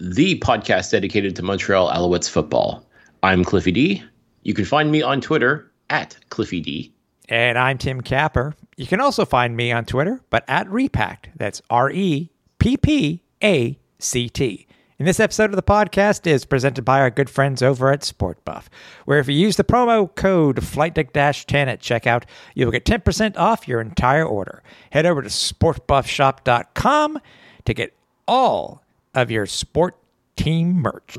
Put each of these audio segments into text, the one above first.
the podcast dedicated to Montreal Alouettes football. I'm Cliffy D. You can find me on Twitter at Cliffy D. And I'm Tim Capper. You can also find me on Twitter, but at Repact. That's R E P P A C T. And this episode of the podcast is presented by our good friends over at SportBuff, where if you use the promo code FlightDeck-10 at checkout, you'll get 10% off your entire order. Head over to sportbuffshop.com to get all of your sport team merch.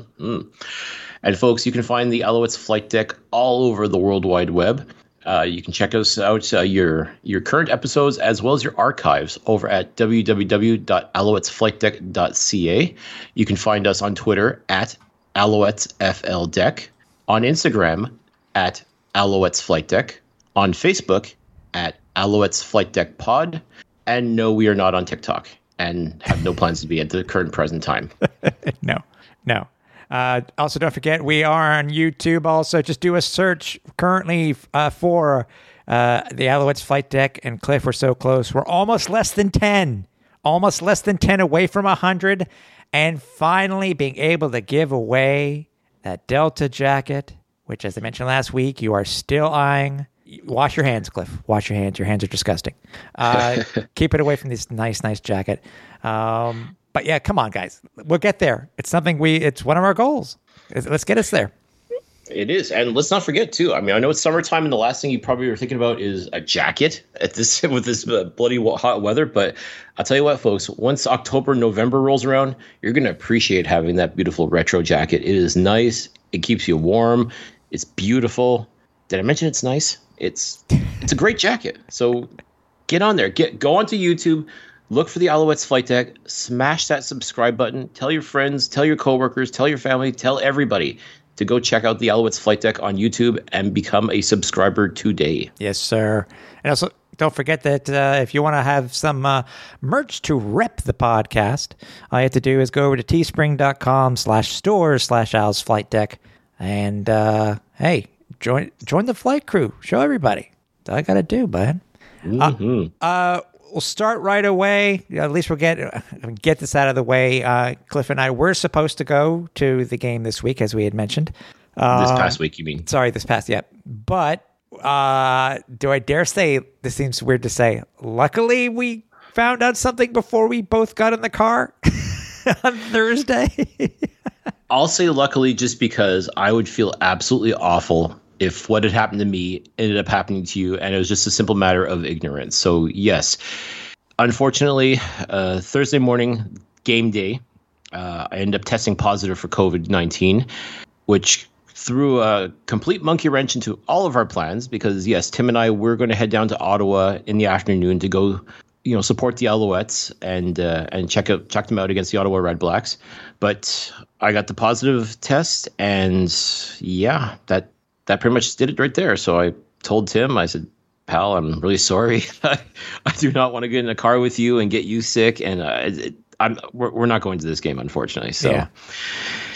And folks, you can find the Alouettes Flight Deck all over the World Wide Web. Uh, you can check us out uh, your your current episodes as well as your archives over at www.alouettesflightdeck.ca. You can find us on Twitter at AlouettesFLDeck, on Instagram at Alouettes Flight Deck, on Facebook at Alouettes Flight Deck Pod, and no, we are not on TikTok and have no plans to be at the current present time. No, no. Uh, also, don't forget we are on YouTube. Also, just do a search currently uh, for uh, the Alouettes flight deck and Cliff. We're so close. We're almost less than ten, almost less than ten away from hundred, and finally being able to give away that Delta jacket, which, as I mentioned last week, you are still eyeing. Wash your hands, Cliff. Wash your hands. Your hands are disgusting. Uh, keep it away from this nice, nice jacket. Um, but yeah, come on, guys. We'll get there. It's something we. It's one of our goals. Let's get us there. It is, and let's not forget too. I mean, I know it's summertime, and the last thing you probably are thinking about is a jacket at this with this uh, bloody hot weather. But I'll tell you what, folks. Once October, November rolls around, you're going to appreciate having that beautiful retro jacket. It is nice. It keeps you warm. It's beautiful. Did I mention it's nice? It's it's a great jacket. So get on there. Get go onto YouTube. Look for the Alouettes Flight Deck. Smash that subscribe button. Tell your friends, tell your coworkers, tell your family, tell everybody to go check out the Alouettes Flight Deck on YouTube and become a subscriber today. Yes, sir. And also, don't forget that uh, if you want to have some uh, merch to rep the podcast, all you have to do is go over to teespring.com slash stores slash Al's Flight Deck. And uh, hey, join join the flight crew. Show everybody. That's all I got to do, bud. Uh, we'll start right away. At least we'll get get this out of the way. Uh, Cliff and I were supposed to go to the game this week, as we had mentioned. This Uh, past week, you mean? sorry, this past yeah. But uh, do I dare say this seems weird to say? Luckily, we found out something before we both got in the car on Thursday. I'll say luckily just because I would feel absolutely awful if what had happened to me ended up happening to you and it was just a simple matter of ignorance. So, yes, unfortunately, uh, Thursday morning, game day, uh, I ended up testing positive for COVID 19, which threw a complete monkey wrench into all of our plans because, yes, Tim and I were going to head down to Ottawa in the afternoon to go you know support the Alouettes and uh, and check out check them out against the Ottawa Red Blacks. But I got the positive test, and yeah, that that pretty much did it right there. So I told Tim, I said, "Pal, I'm really sorry. I do not want to get in a car with you and get you sick, and uh, I'm we're, we're not going to this game, unfortunately." So Yeah.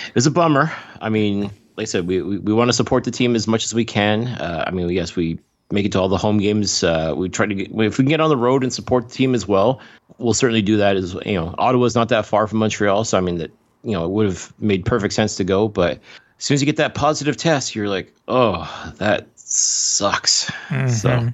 it was a bummer. I mean, like I said, we we, we want to support the team as much as we can. Uh, I mean, yes, we make it to all the home games. Uh, we try to get if we can get on the road and support the team as well. We'll certainly do that. As you know, Ottawa's not that far from Montreal, so I mean that you know it would have made perfect sense to go. But as soon as you get that positive test, you're like, oh, that sucks. So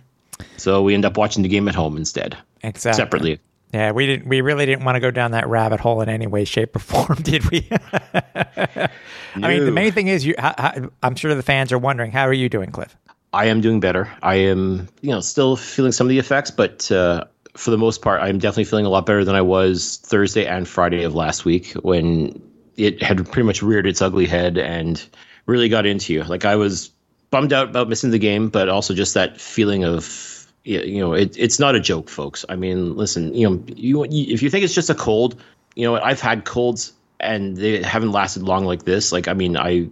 so we end up watching the game at home instead, exactly. separately. Yeah, we didn't. We really didn't want to go down that rabbit hole in any way, shape, or form, did we? I mean, the main thing is, you. How, how, I'm sure the fans are wondering, how are you doing, Cliff? I am doing better. I am, you know, still feeling some of the effects, but uh, for the most part, I'm definitely feeling a lot better than I was Thursday and Friday of last week when it had pretty much reared its ugly head and really got into you. Like I was bummed out about missing the game, but also just that feeling of, you know, it, it's not a joke, folks. I mean, listen, you know, you, if you think it's just a cold, you know, I've had colds and they haven't lasted long like this. Like, I mean, I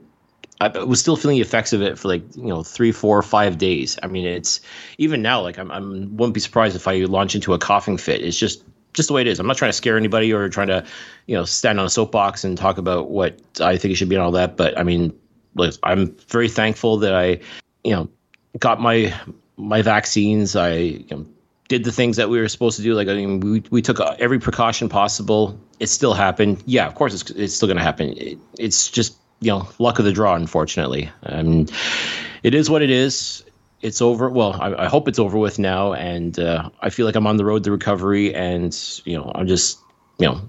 I was still feeling the effects of it for like you know three, four, five days. I mean, it's even now. Like, I'm, I'm wouldn't be surprised if I launch into a coughing fit. It's just just the way it is. I'm not trying to scare anybody or trying to, you know, stand on a soapbox and talk about what I think it should be and all that. But I mean, I'm very thankful that I, you know, got my my vaccines. I you know, did the things that we were supposed to do. Like I mean, we we took every precaution possible. It still happened. Yeah, of course, it's it's still going to happen. It, it's just you know luck of the draw, unfortunately. Um, it is what it is. It's over. Well, I, I hope it's over with now, and uh, I feel like I'm on the road to recovery. And you know, I'm just you know,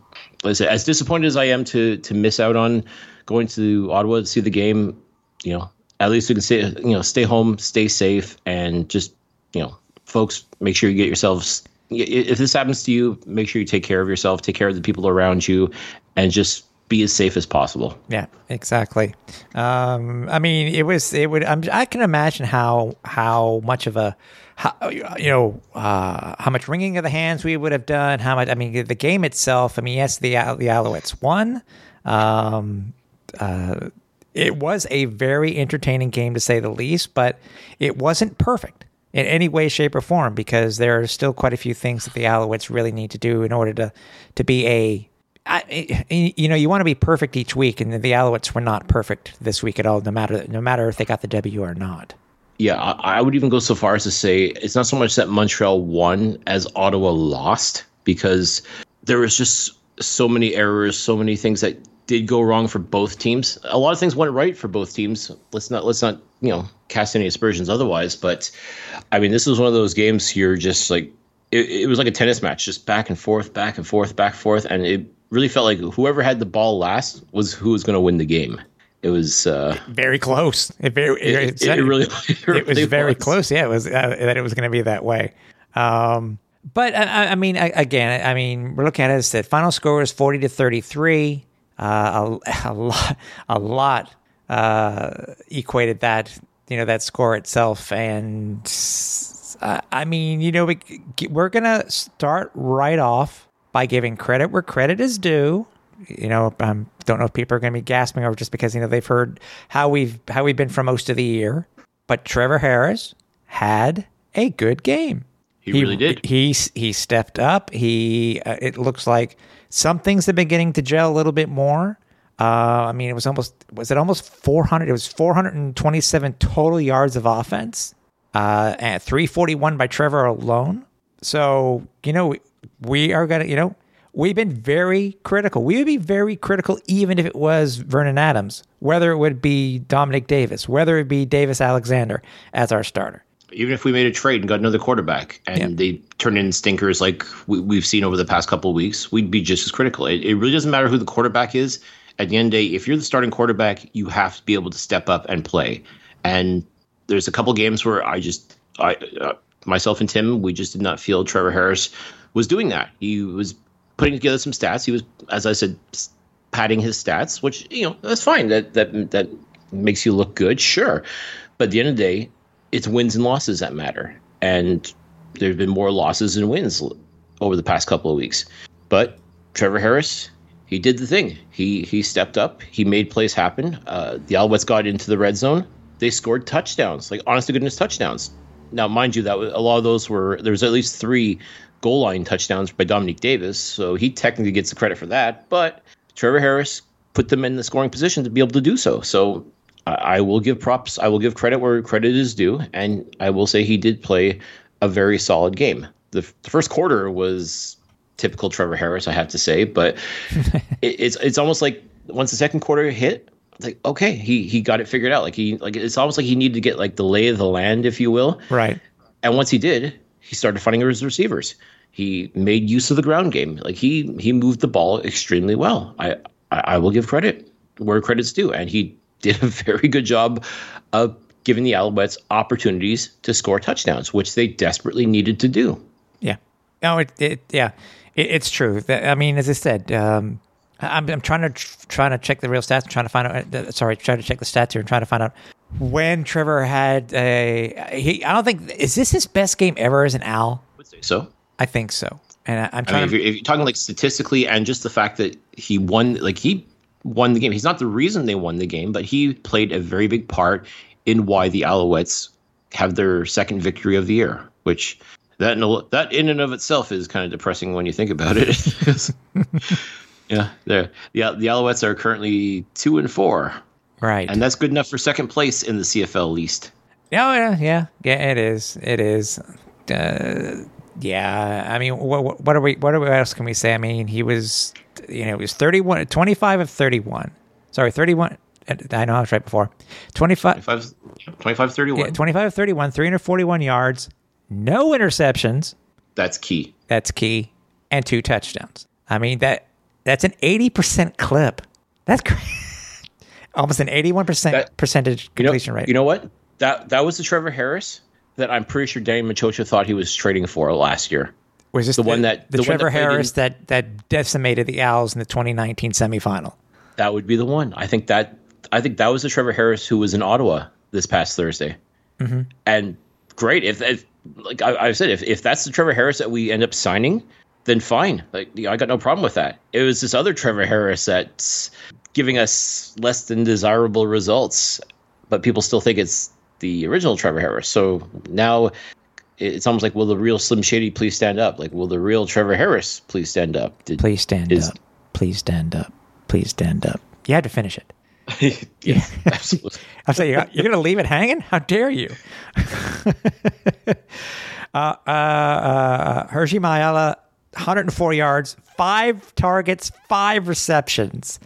as, as disappointed as I am to to miss out on going to Ottawa to see the game. You know, at least we can stay you know stay home, stay safe, and just you know, folks, make sure you get yourselves. If this happens to you, make sure you take care of yourself, take care of the people around you, and just be as safe as possible. Yeah, exactly. Um, I mean, it was it would. I'm, i can imagine how how much of a how, you know uh, how much wringing of the hands we would have done. How much? I mean, the game itself. I mean, yes, the the Alouettes won. Um, uh, it was a very entertaining game to say the least, but it wasn't perfect in any way, shape, or form because there are still quite a few things that the Alouettes really need to do in order to to be a I, you know, you want to be perfect each week, and the Alouettes were not perfect this week at all. No matter, no matter if they got the W or not. Yeah, I, I would even go so far as to say it's not so much that Montreal won as Ottawa lost because there was just so many errors, so many things that did go wrong for both teams. A lot of things went right for both teams. Let's not let's not you know cast any aspersions otherwise. But I mean, this was one of those games you're just like it, it was like a tennis match, just back and forth, back and forth, back and forth, and it really felt like whoever had the ball last was who was going to win the game. It was uh, very close. It very it, it, it really, it, really was very was. close. Yeah, it was uh, that it was going to be that way. Um, but I, I, mean, I, again, I mean, we're looking at it as the final score is forty to thirty three. Uh, a, a, lot, a lot uh, equated that you know that score itself, and uh, I mean, you know, we, we're gonna start right off by giving credit where credit is due. You know, I um, don't know if people are going to be gasping over just because you know they've heard how we've how we've been for most of the year. But Trevor Harris had a good game. He, he really did. He he stepped up. He uh, it looks like some things have been getting to gel a little bit more. Uh, I mean, it was almost was it almost 400? It was 427 total yards of offense, uh, and 341 by Trevor alone. So you know, we are going to, you know, we've been very critical. We would be very critical even if it was Vernon Adams, whether it would be Dominique Davis, whether it be Davis Alexander as our starter. Even if we made a trade and got another quarterback and yeah. they turn in stinkers like we, have seen over the past couple of weeks, we'd be just as critical. It, it really doesn't matter who the quarterback is. At the end of the day, if you're the starting quarterback, you have to be able to step up and play. And there's a couple games where I just, I, uh, myself and Tim, we just did not feel Trevor Harris was doing that. He was putting together some stats. He was, as I said, padding his stats, which you know that's fine. That that that makes you look good, sure. But at the end of the day, it's wins and losses that matter, and there's been more losses than wins over the past couple of weeks. But Trevor Harris, he did the thing. He he stepped up. He made plays happen. Uh, the Alouettes got into the red zone. They scored touchdowns, like honest to goodness touchdowns. Now, mind you, that a lot of those were there was at least three goal line touchdowns by Dominique Davis, so he technically gets the credit for that. But Trevor Harris put them in the scoring position to be able to do so. So I, will give props. I will give credit where credit is due, and I will say he did play a very solid game. The, the first quarter was typical Trevor Harris, I have to say, but it, it's it's almost like once the second quarter hit, like okay, he he got it figured out. Like he like it's almost like he needed to get like the lay of the land, if you will. Right. And once he did, he started finding his receivers. He made use of the ground game. Like he he moved the ball extremely well. I I, I will give credit where credit's due, and he did a very good job of giving the Alouettes opportunities to score touchdowns, which they desperately needed to do. Yeah. No, it, it yeah, it, it's true. I mean, as I said, um, I'm, I'm trying to trying to check the real stats. Trying to find out. Uh, sorry, trying to check the stats here and trying to find out when Trevor had a. He, I don't think is this his best game ever as an Al. I would say so. I think so. And I, I'm I mean, trying if you're, if you're talking like statistically and just the fact that he won, like he won the game. He's not the reason they won the game, but he played a very big part in why the Alouettes have their second victory of the year. Which that in, a- that in and of itself is kind of depressing when you think about it. yeah, the the the Alouettes are currently two and four, right. and that's good enough for second place in the CFL least. Oh yeah, yeah, yeah. It is. It is. Uh, yeah. I mean, what, what are we? What, are we, what else can we say? I mean, he was, you know, he was 31, 25 of thirty-one. Sorry, thirty-one. I know I was right before. 25, 25, 25 31. yeah, 25 of 31, 341 yards, no interceptions. That's key. That's key, and two touchdowns. I mean that that's an eighty percent clip. That's cra- almost an eighty-one percent That- percentage You know, completion rate. you know what? That that was the Trevor Harris that I'm pretty sure Danny Maciocia thought he was trading for last year. was this the one that- the, the Trevor that Harris in- that that decimated the Owls in the 2019 semifinal? That would be the one. I think that I think that was the Trevor Harris who was in Ottawa this past Thursday. Mm-hmm. And great if, if like I, I said, if if that's the Trevor Harris that we end up signing, then fine. Like you know, I got no problem with that. It was this other Trevor Harris that's giving us less than desirable results, but people still think it's the original Trevor Harris. So now it's almost like, will the real Slim Shady please stand up? Like, will the real Trevor Harris please stand up? Did, Please stand Is- up. Please stand up. Please stand up. You had to finish it. yeah, absolutely. I say you're, you're going to leave it hanging? How dare you? uh, uh, uh, Hergy Mayala, 104 yards, five targets, five receptions.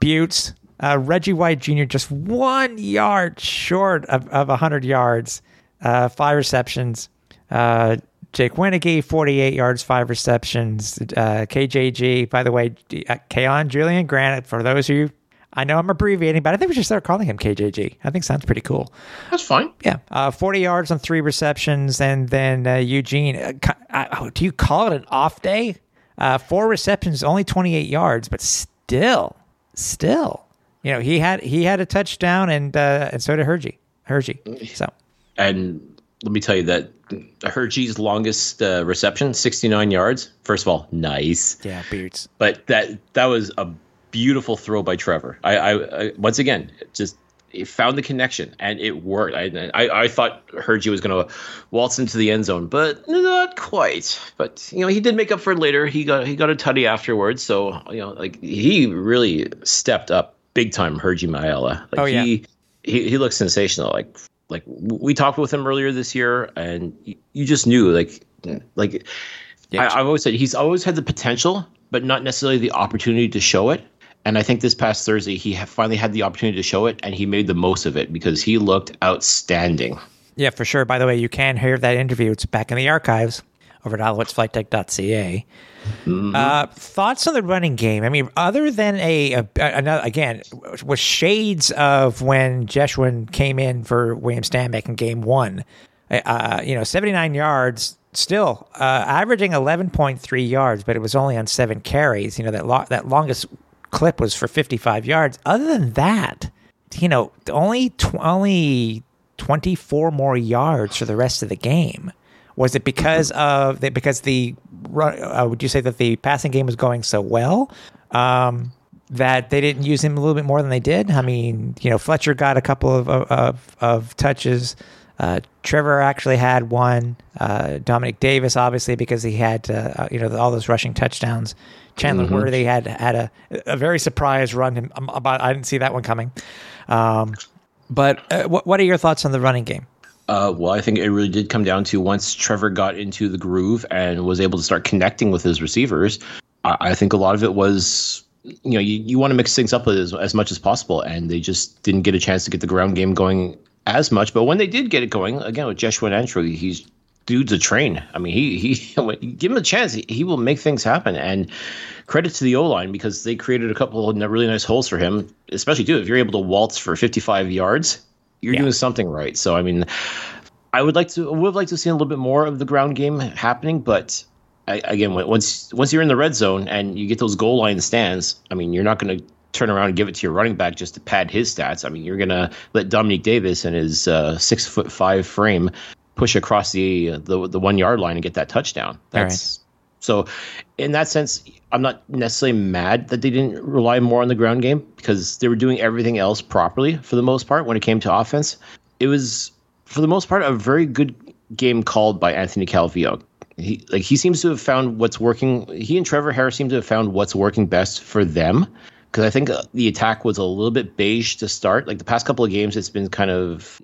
Buttes, uh, Reggie White Jr. just one yard short of, of 100 yards, uh, five receptions. Uh, Jake Wieneke, 48 yards, five receptions. Uh, KJG, by the way, uh, Julian Granite, for those of you, I know I'm abbreviating, but I think we should start calling him KJG. I think sounds pretty cool. That's fine. Yeah, uh, 40 yards on three receptions, and then uh, Eugene. Uh, uh, oh, do you call it an off day? Uh, four receptions, only 28 yards, but still, still, you know, he had he had a touchdown, and uh, and so did Hergy. Hergy. So And let me tell you that Hergy's longest uh, reception, 69 yards. First of all, nice. yeah, Beards. But that that was a beautiful throw by Trevor. I, I, I once again just it found the connection and it worked. I I, I thought Hergy was going to waltz into the end zone, but not quite. But you know he did make up for it later. He got he got a tutty afterwards. So you know like he really stepped up big time. Hergy Mayala. Like Oh, yeah. he, he he looks sensational. Like like we talked with him earlier this year, and you, you just knew like like Yeah. I, I've always said he's always had the potential, but not necessarily the opportunity to show it. And I think this past Thursday, he finally had the opportunity to show it, and he made the most of it because he looked outstanding. Yeah, for sure. By the way, you can hear that interview. It's back in the archives over at alouettesflightdeck.ca. Uh, thoughts on the running game? I mean, other than a, a another again, with shades of when Jeshrun came in for William Stanback in game one. Uh, you know, seventy nine yards, still uh, averaging eleven point three yards, but it was only on seven carries. You know that lo- that longest clip was for fifty five yards. Other than that, you know, only tw- only 24 more yards for the rest of the game. Was it because of the, because the run, uh, would you say that the passing game was going so well um, that they didn't use him a little bit more than they did? I mean, you know, Fletcher got a couple of of, of touches. Uh, Trevor actually had one. Uh, Dominique Davis, obviously, because he had uh, you know all those rushing touchdowns. Chandler Worthy had had a a very surprise run. Um, about I didn't see that one coming. Um, but uh, what what are your thoughts on the running game? Uh, well, I think it really did come down to once Trevor got into the groove and was able to start connecting with his receivers. I, I think a lot of it was, you know, you, you want to mix things up as, as much as possible, and they just didn't get a chance to get the ground game going as much. But when they did get it going, again with Jeshrun Antwi, he's dude's a train. I mean, he he give him a chance, he, he will make things happen. And credit to the O line because they created a couple of really nice holes for him, especially too if you're able to waltz for 55 yards, you're Yeah. doing something right. So I mean, I would like to would have liked to see a little bit more of the ground game happening, but I, again, once once you're in the red zone and you get those goal line stands, I mean, you're not going to turn around and give it to your running back just to pad his stats. I mean, you're going to let Dominique Davis and his uh, six foot five frame push across the the the one yard line and get that touchdown. All right. That's So, in that sense, I'm not necessarily mad that they didn't rely more on the ground game because they were doing everything else properly for the most part when it came to offense. It was, for the most part, a very good game called by Anthony Calvillo. He like he seems to have found what's working. He and Trevor Harris seem to have found what's working best for them. Because I think uh, the attack was a little bit beige to start. Like the past couple of games, it's been kind of,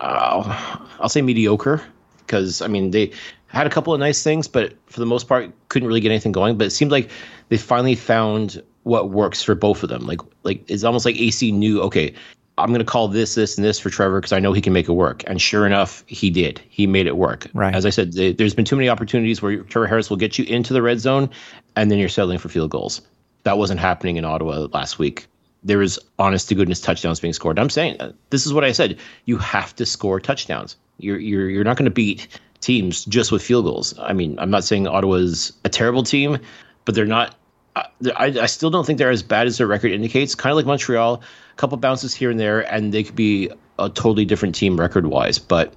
uh, I'll say mediocre. Because I mean they had a couple of nice things, but for the most part, couldn't really get anything going. But it seemed like they finally found what works for both of them. Like like it's almost like AC knew, okay, I'm going to call this, this, and this for Trevor because I know he can make it work. And sure enough, he did. He made it work. Right. As I said, there's been too many opportunities where Trevor Harris will get you into the red zone, and then you're settling for field goals. That wasn't happening in Ottawa last week. There was honest to goodness touchdowns being scored. I'm saying uh, this is what I said. You have to score touchdowns. You're you're you're not going to beat teams just with field goals. I mean, I'm not saying Ottawa's a terrible team, but they're not. I, I still don't think they're as bad as their record indicates. Kind of like Montreal, a couple bounces here and there, and they could be a totally different team record wise. But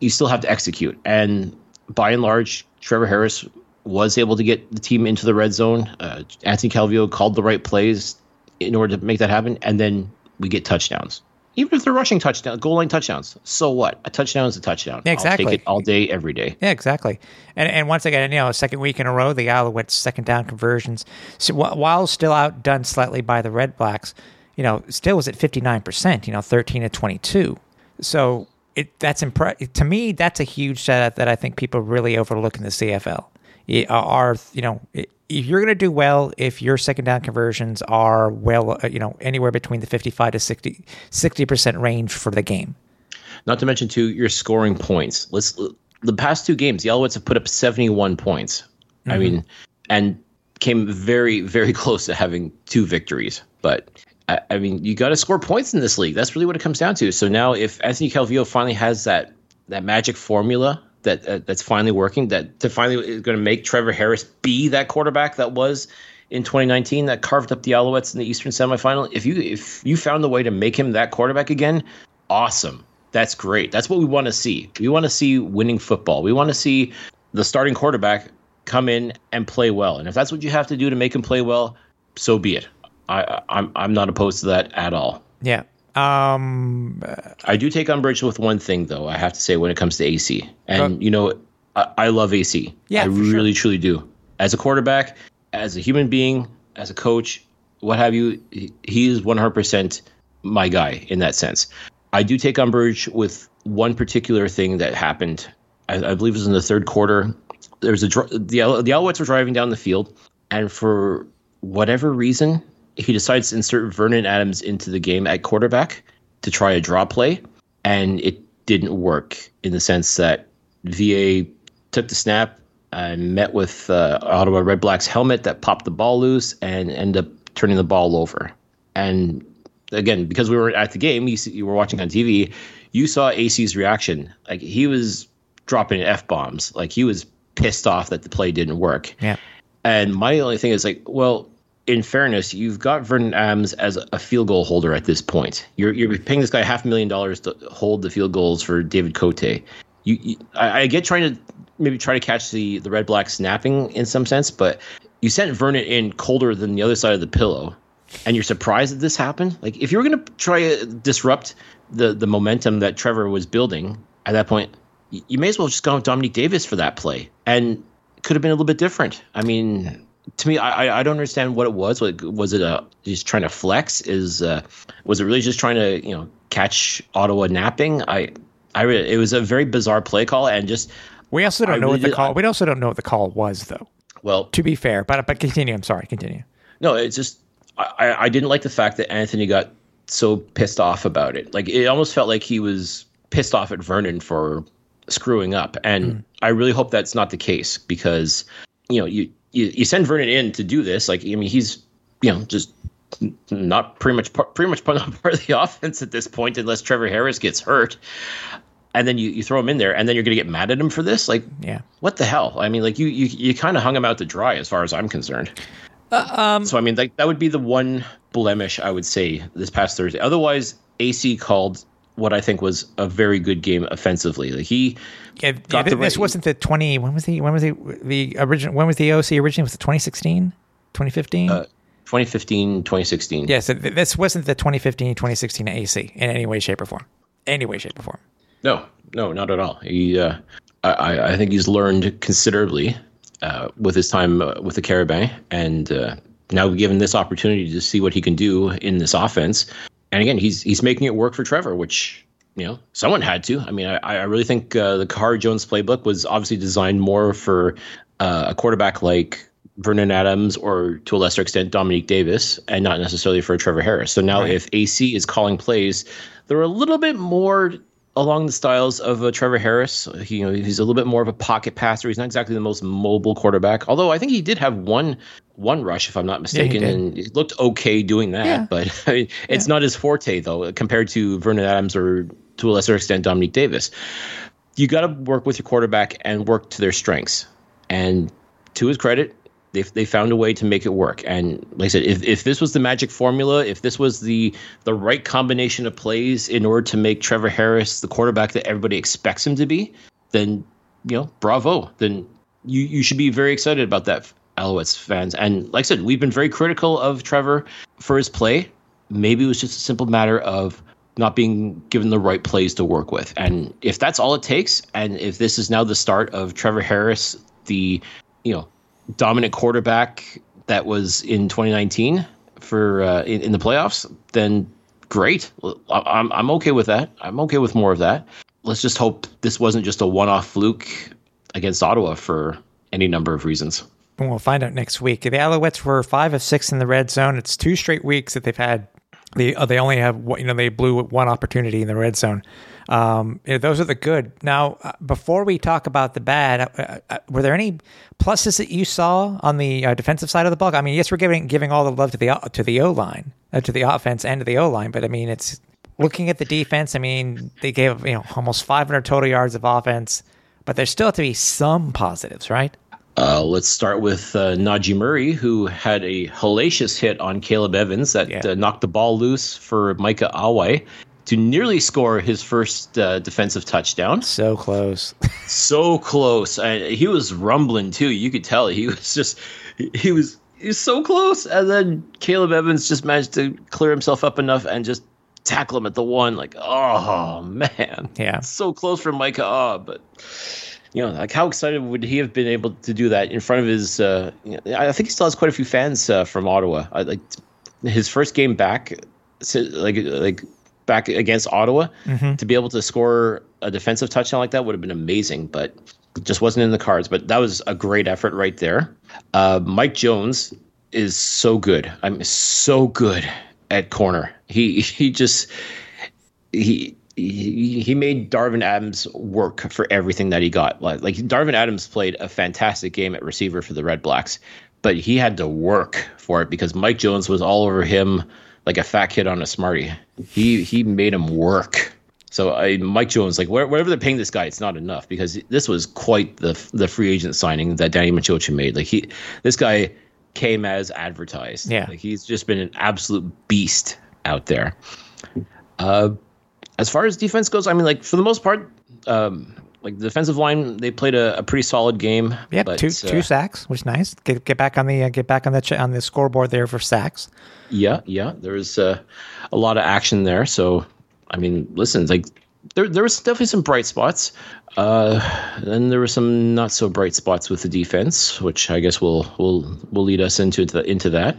you still have to execute. And by and large, Trevor Harris was able to get the team into the red zone. Uh, Anthony Calvillo called the right plays in order to make that happen, and then we get touchdowns even if they're rushing touchdown, goal line touchdowns, so what? A touchdown is a touchdown. Yeah, exactly. I'll take it all day, every day. Yeah, exactly. And and once again, you know, second week in a row, the Alouettes second down conversions, so while still outdone slightly by the Red Blacks, you know, still was at fifty nine percent. You know, thirteen to twenty two. So it that's impre- to me. That's a huge set that I think people really overlook in the CFL. Are you know if you're going to do well, if your second down conversions are well, uh, you know, anywhere between the 55 to 60 percent range for the game. Not to mention, too, you're scoring points. Let's the past two games, the Alouettes have put up 71 points. Mm-hmm. I mean, and came very, very close to having two victories. But I, I mean, you got to score points in this league. That's really what it comes down to. So now, if Anthony Calvillo finally has that that magic formula that uh, that's finally working. That to finally is going to make Trevor Harris be that quarterback that was in 2019 that carved up the Alouettes in the Eastern semifinal. If you if you found the way to make him that quarterback again, awesome. That's great. That's what we want to see. We want to see winning football. We want to see the starting quarterback come in and play well. And if that's what you have to do to make him play well, so be it. I, I'm I'm not opposed to that at all. Yeah. Um, I do take umbrage with one thing, though. I have to say when it comes to AC, and uh, you know, I, I, love AC. Yeah, I really sure. truly do. As a quarterback, as a human being, as a coach, what have you, he is 100% my guy in that sense. I do take umbrage with one particular thing that happened. I, I believe it was in the third quarter. There was a the the Alouettes were driving down the field, and for whatever reason, he decides to insert Vernon Adams into the game at quarterback to try a draw play, and it didn't work in the sense that VA took the snap and met with uh, Ottawa Red Blacks helmet that popped the ball loose and ended up turning the ball over. And again, because we were at the game, you, see, you were watching on TV, you saw AC's reaction. Like he was dropping f bombs. Like he was pissed off that the play didn't work. Yeah. And my only thing is like, well, in fairness, you've got Vernon Adams as a field goal holder at this point. You're you're paying this guy half a million dollars to hold the field goals for David Cote. You, you I, I, get trying to maybe try to catch the the Red Black snapping in some sense, but you sent Vernon in colder than the other side of the pillow, and you're surprised that this happened. Like if you were going to try to disrupt the the momentum that Trevor was building at that point, you, you may as well just go with Dominique Davis for that play, and could have been a little bit different. I mean to me, I I don't understand what it was. Was it a just trying to flex? Is uh, was it really just trying to you know catch Ottawa napping? I I really, it was a very bizarre play call and just. We also don't I know really, what the call. I, we also don't know what the call was though. Well, to be fair, but but continue. I'm sorry. Continue. No, it's just I I didn't like the fact that Anthony got so pissed off about it. Like it almost felt like he was pissed off at Vernon for screwing up, and mm. I really hope that's not the case because you know you you, you send Vernon in to do this. Like, I mean, he's you know just not pretty much pretty much part of the offense at this point, unless Trevor Harris gets hurt. And then you, you throw him in there, and then you're going to get mad at him for this. Like, yeah, what the hell? I mean, like you you, you kind of hung him out to dry, as far as I'm concerned. Uh, um, so I mean, like that would be the one blemish I would say this past Thursday. Otherwise, AC called what I think was a very good game offensively. Like he Yeah, got yeah, the this right- wasn't the 20 when was the when was the the original when was the OC originally was it 2016 2015 uh, 2015, 2016. yes th- this wasn't the 2015 2016 AC in any way shape or form any way shape or form No, no, not at all. He, uh, I- I, I think he's learned considerably uh, with his time uh, with the Carabin, and uh, now given this opportunity to see what he can do in this offense. And again, he's he's making it work for Trevor, which you know someone had to. I mean, I, I really think uh, the Khari Jones playbook was obviously designed more for uh, a quarterback like Vernon Adams or to a lesser extent Dominique Davis, and not necessarily for Trevor Harris. So now, Right. if AC is calling plays, they're a little bit more along the styles of uh, Trevor Harris. He, you know, he's a little bit more of a pocket passer. He's not exactly the most mobile quarterback, although I think he did have one one rush, if I'm not mistaken, did. and it looked okay doing that. Yeah. But I mean, it's not his forte though, compared to Vernon Adams or to a lesser extent Dominique Davis. You got to work with your quarterback and work to their strengths. And to his credit, they they found a way to make it work. And like I said, if, if this was the magic formula, if this was the the right combination of plays in order to make Trevor Harris the quarterback that everybody expects him to be, then you know, bravo. Then you you should be very excited about that, Alouettes fans. And like I said, we've been very critical of Trevor for his play. Maybe it was just a simple matter of not being given the right plays to work with. And if that's all it takes, and if this is now the start of Trevor Harris, the you know dominant quarterback that was in 2019 for uh, in, in the playoffs, then great. I'm I'm okay with that. I'm okay with more of that. Let's just hope this wasn't just a one-off fluke against Ottawa for any number of reasons. And we'll find out next week. The Alouettes were five of six in the red zone. It's two straight weeks that they've had. They uh, they only have you know they blew one opportunity in the red zone. Um, you know, those are the good. Now, uh, before we talk about the bad, uh, uh, were there any pluses that you saw on the uh, defensive side of the ball? I mean, yes, we're giving giving all the love to the to the O line, uh, to the offense, and to the O line, but I mean, it's looking at the defense. I mean, they gave you know almost 500 total yards of offense, but there's still to be some positives, right? Uh, let's start with uh, Najee Murray, who had a hellacious hit on Caleb Evans that Yeah. uh, knocked the ball loose for Micah Awe to nearly score his first uh, defensive touchdown. So close. so close. And he was rumbling too. You could tell he was just he was he was so close. And then Caleb Evans just managed to clear himself up enough and just tackle him at the one. Like, oh man, Yeah. so close for Micah. Ah, but you know, like how excited would he have been able to do that in front of his? Uh, you know, I think he still has quite a few fans uh, from Ottawa. I, like his first game back, like like back against Ottawa, to be able to score a defensive touchdown like that would have been amazing, but just wasn't in the cards. But that was a great effort right there. Uh, Mike Jones is so good. I'm so good at corner. He he just he. He, he made Darvin Adams work for everything that he got. Like, like Darvin Adams played a fantastic game at receiver for the Red Blacks, but he had to work for it because Mike Jones was all over him like a fat kid on a smartie. He he made him work. So I, Mike Jones, like where- whatever they're paying this guy, it's not enough because this was quite the the free agent signing that Danny Maciocia made. Like he, this guy came as advertised. Yeah. like he's just been an absolute beast out there. Uh, as far as defense goes, I mean, like for the most part, um, like the defensive line, they played a, a pretty solid game. Yeah, but, two uh, two sacks, which is nice. Get get back on the uh, get back on the ch- on the scoreboard there for sacks. Yeah, yeah. There was uh, a lot of action there. So, I mean, listen, like there there was definitely some bright spots. Uh, then there were some not so bright spots with the defense, which I guess will will will lead us into the, into that.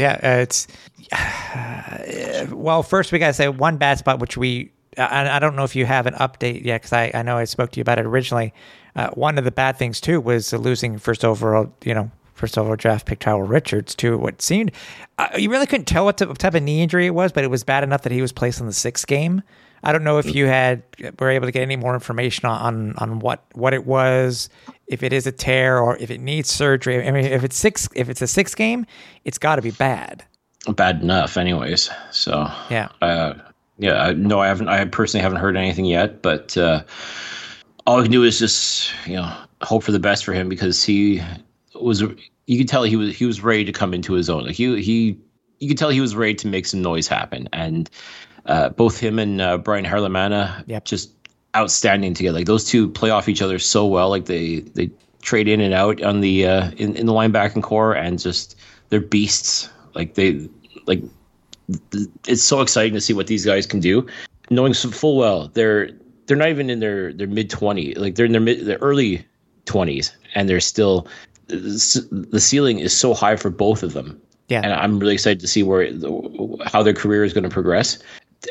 Yeah, uh, it's well. First, we gotta say one bad spot, which we I, I don't know if you have an update yet because I, I know I spoke to you about it originally. Uh, one of the bad things too was losing first overall, you know, first overall draft pick Tyrell Richards to what seemed uh, you really couldn't tell what, what type of knee injury it was, but it was bad enough that he was placed in the sixth game. I don't know if you had were able to get any more information on on what what it was, if it is a tear or if it needs surgery. I mean, if it's six, if it's a six game, it's got to be bad. Bad enough, anyways. So Yeah. uh, yeah. No, I haven't. I personally haven't heard anything yet, but uh, all I can do is just you know hope for the best for him because he was. You could tell he was he was ready to come into his own. Like he he you could tell he was ready to make some noise happen, and uh, both him and uh, Brian Harelimana, Yep. just outstanding together. Like those two play off each other so well. Like they they trade in and out on the uh, in in the linebacking core, and just they're beasts. Like they like it's so exciting to see what these guys can do, knowing full well they're they're not even in their their mid twenty, like they're in their mid their early twenties, and they're still the ceiling is so high for both of them. Yeah. and I'm really excited to see where how their career is going to progress.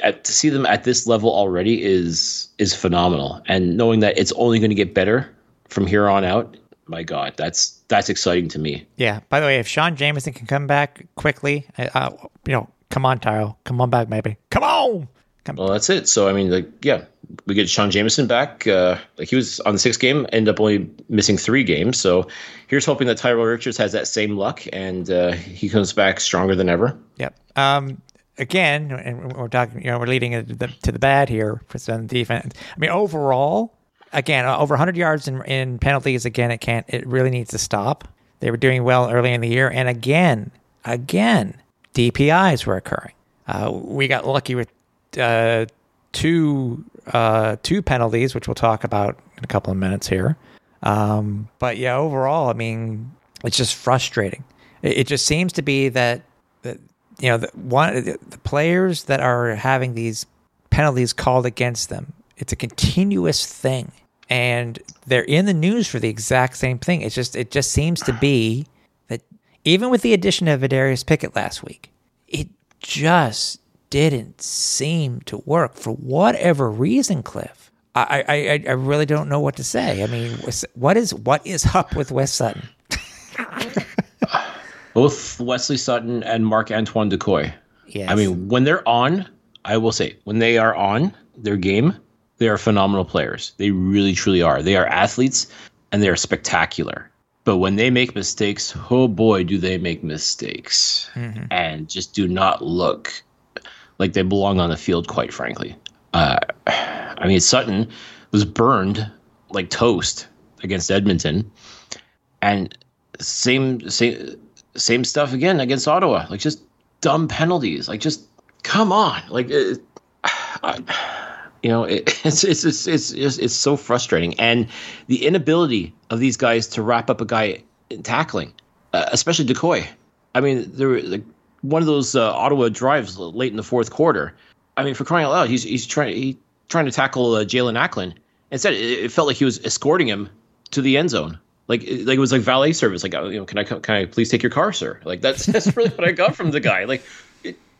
At, to see them at this level already is is phenomenal, and knowing that it's only going to get better from here on out. My God, that's that's exciting to me. Yeah. By the way, if Sean Jameson can come back quickly, uh, you know, come on, Tyrell, come on back, maybe. Come on. Come. Well, that's it. So I mean, like, yeah, we get Sean Jameson back. Uh, like he was on the sixth game, end up only missing three games. So here's hoping that Tyrell Richards has that same luck and uh, he comes back stronger than ever. Yep. Um, again, and we're talking, you know, we're leading to the, to the bad here for some defense. I mean, overall, again, uh, over 100 yards in, in penalties. Again, it can't. It really needs to stop. They were doing well early in the year, and again, again, DPIs were occurring. Uh, we got lucky with uh, two uh, two penalties, which we'll talk about in a couple of minutes here. Um, but yeah, overall, I mean, it's just frustrating. It, it just seems to be that that you know the one the, players that are having these penalties called against them. It's a continuous thing, and they're in the news for the exact same thing. It's just it just seems to be that even with the addition of Adarius Pickett last week, it just didn't seem to work for whatever reason, Cliff. I, I, I- really don't know what to say. I mean, what is what is up with Wes Sutton? Both Wesley Sutton and Marc-Antoine Dequoy. Yes. I mean, when they're on, I will say, when they are on their game, they are phenomenal players. They really, truly are. They are athletes and they are spectacular. But when they make mistakes, oh boy, do they make mistakes and just do not look like they belong on the field, quite frankly. Uh, I mean, Sutton was burned like toast against Edmonton. And same, same, same stuff again against Ottawa. Like just dumb penalties. Like just come on. Like it, I, you know, it, it's, it's it's it's it's so frustrating, and the inability of these guys to wrap up a guy in tackling, uh, especially Dequoy. I mean, there were like one of those uh, Ottawa drives late in the fourth quarter. I mean, for crying out loud, he's he's trying he trying to tackle uh, Jaelon Acklin. Instead, it, it felt like he was escorting him to the end zone. Like, like it was like valet service. Like, oh, you know, can I can I please take your car, sir? Like, that's that's really what I got from the guy. Like,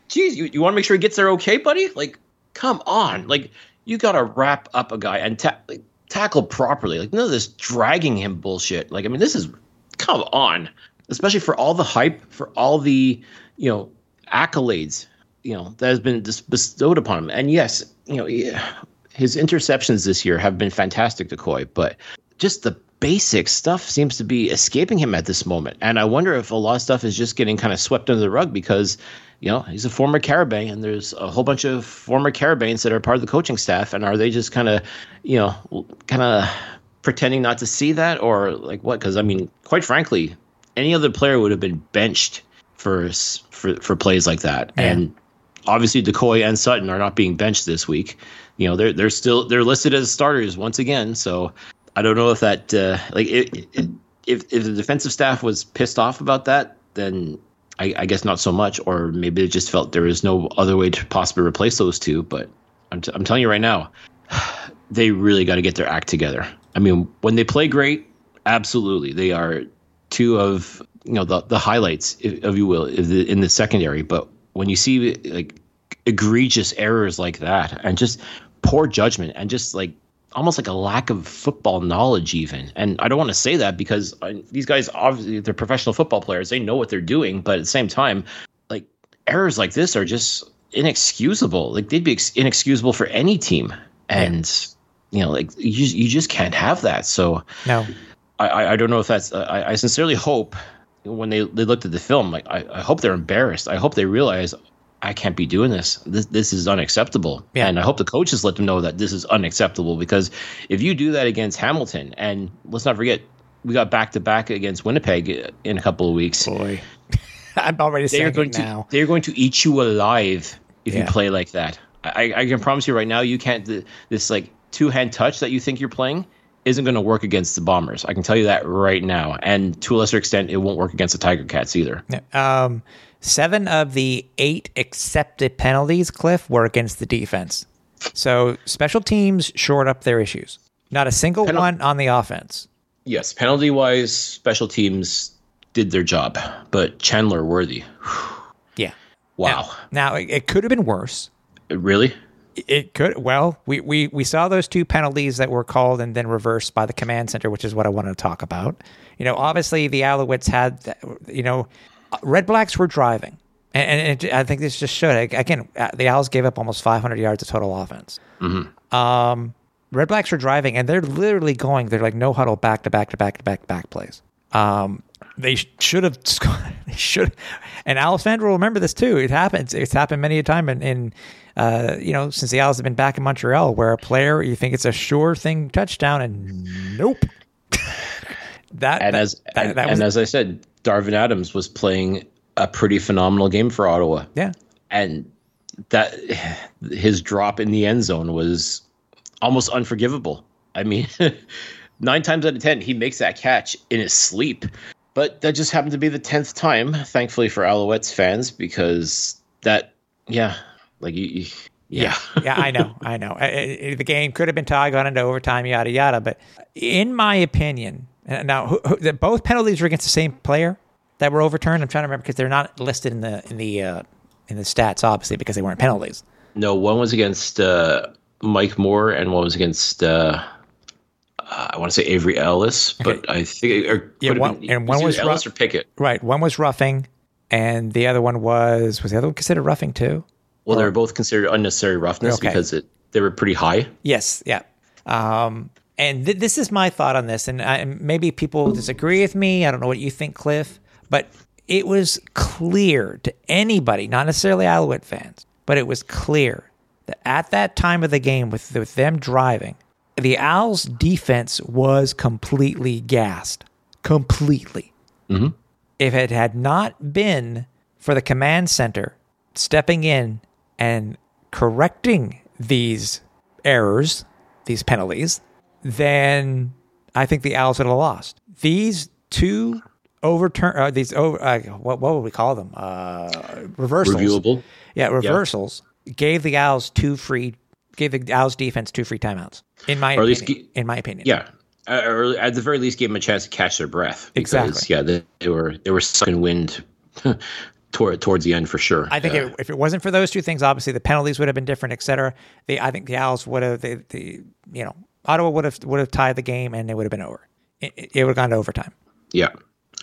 geez, you, you want to make sure he gets there okay, buddy? Like, come on. Like, you got to wrap up a guy and ta- like, tackle properly. Like, none of this dragging him bullshit. Like, I mean, this is come on. Especially for all the hype, for all the you know accolades, you know that has been dis- bestowed upon him. And yes, you know yeah, his interceptions this year have been fantastic, Dequoy. But just the basic stuff seems to be escaping him at this moment. And I wonder if a lot of stuff is just getting kind of swept under the rug because, you know, he's a former Carabin and there's a whole bunch of former Carabins that are part of the coaching staff. And are they just kind of, you know, kind of pretending not to see that or like what? Because, I mean, quite frankly, any other player would have been benched for for, for plays like that. And obviously Dequoy and Sutton are not being benched this week. You know, they're they're still they're listed as starters once again. So I don't know if that uh, like it, it, if if the defensive staff was pissed off about that, then I, I guess not so much, or maybe they just felt there was no other way to possibly replace those two. But I'm, t- I'm telling you right now, they really got to get their act together. I mean, when they play great, absolutely, they are two of you know the the highlights, if, if you will, in the, in the secondary. But when you see like egregious errors like that, and just poor judgment, and just like almost like a lack of football knowledge, even. And I don't want to say that because I, these guys obviously they're professional football players; they know what they're doing. But at the same time, like errors like this are just inexcusable. Like they'd be ex- inexcusable for any team, and you know, like you you just can't have that. So No. I I, don't know if that's uh, I, I sincerely hope when they they looked at the film, like I, I hope they're embarrassed. I hope they realize. I can't be doing this. This this is unacceptable. Yeah. And I hope the coaches let them know that this is unacceptable because if you do that against Hamilton, and let's not forget, we got back to back against Winnipeg in a couple of weeks. Boy. I'm already They are saying going it to they are going to eat you alive if you play like that. I, I can promise you right now, you can't. This like two hand touch that you think you're playing isn't going to work against the Bombers. I can tell you that right now, and to a lesser extent, it won't work against the Tiger Cats either. Um, seven of the eight accepted penalties, Cliff, were against the defense. So special teams shored up their issues. Not a single Penal- one on the offense. Yes, penalty wise, special teams did their job, but Chandler Worthy, Yeah. wow, Now it, it could have been worse. really? It could. Well, we, we we saw those two penalties that were called and then reversed by the command center, which is what I wanted to talk about. You know, obviously the Alouettes had, you know, Red Blacks were driving, and, and it, I think this just showed again. uh, The Owls gave up almost 500 yards of total offense. Um, Red Blacks were driving, and they're literally going. They're like no huddle, back to back to back to back to back plays. Um, they should have. They should. And fans will remember this too. It happens. It's happened many a time in, in uh, you know, since the Owls have been back in Montreal, where a player you think it's a sure thing touchdown, and nope. that And that- as that- and, that was- and as I said, Darvin Adams was playing a pretty phenomenal game for Ottawa. yeah. and that his drop in the end zone was almost unforgivable. I mean, nine times out of ten, he makes that catch in his sleep, but that just happened to be the tenth time. Thankfully for Alouettes fans, because that, yeah, like you, you yeah. yeah, I know, I know. I- I- the game could have been tied, gone into overtime, yada yada. But in my opinion, now who, who, both penalties were against the same player that were overturned. I'm trying to remember because they're not listed in the in the uh, in the stats, obviously, because they weren't penalties. No, one was against uh, Mike Moore, and one was against. Uh, uh, I want to say Avery Ellis, but I think or Yeah, one- been, and one either was Ellis Ru- or Pickett. Right. One was roughing, and the other one was was the other one considered roughing too? Well, they were both considered unnecessary roughness Okay. because it they were pretty high. Yes, yeah. Um, and th- this is my thought on this, and I, maybe people disagree with me. I don't know what you think, Cliff, but it was clear to anybody, not necessarily Alouette fans, but it was clear that at that time of the game, with with them driving, the Owls' defense was completely gassed, completely. Mm-hmm. If it had not been for the command center stepping in and correcting these errors, these penalties, then I think the Owls would have lost. These two overturn, uh, these over, uh, what what would we call them? Uh, reversals. Reviewable. Yeah, reversals gave the Owls two free, gave the Owls defense two free timeouts. In my Or at least opinion, in my opinion, Yeah, Uh, or at the very least, gave them a chance to catch their breath. Because, Exactly. Yeah, they, they were they were sucking wind toward towards the end for sure. I think Uh, it, if it wasn't for those two things, obviously the penalties would have been different, et cetera. The I think the Owls would have the, the you know Ottawa would have would have tied the game and it would have been over. It, it- would have gone to overtime. yeah.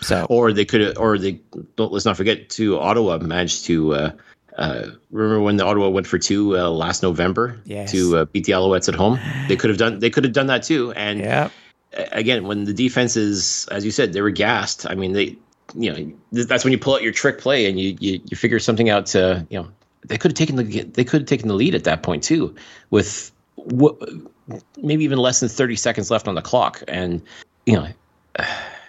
So Or they could, have or they don't. Let's not forget, to Ottawa managed to. Uh, uh, remember when the Ottawa went for two uh, last November Yes. to uh, beat the Alouettes at home? They could have done. They could have done that too. And yeah, again, when the defense is, as you said, they were gassed. I mean, they, you know, that's when you pull out your trick play and you you, you figure something out. To you know, they could have taken the they could have taken the lead at that point too, with what maybe even less than thirty seconds left on the clock, and you know,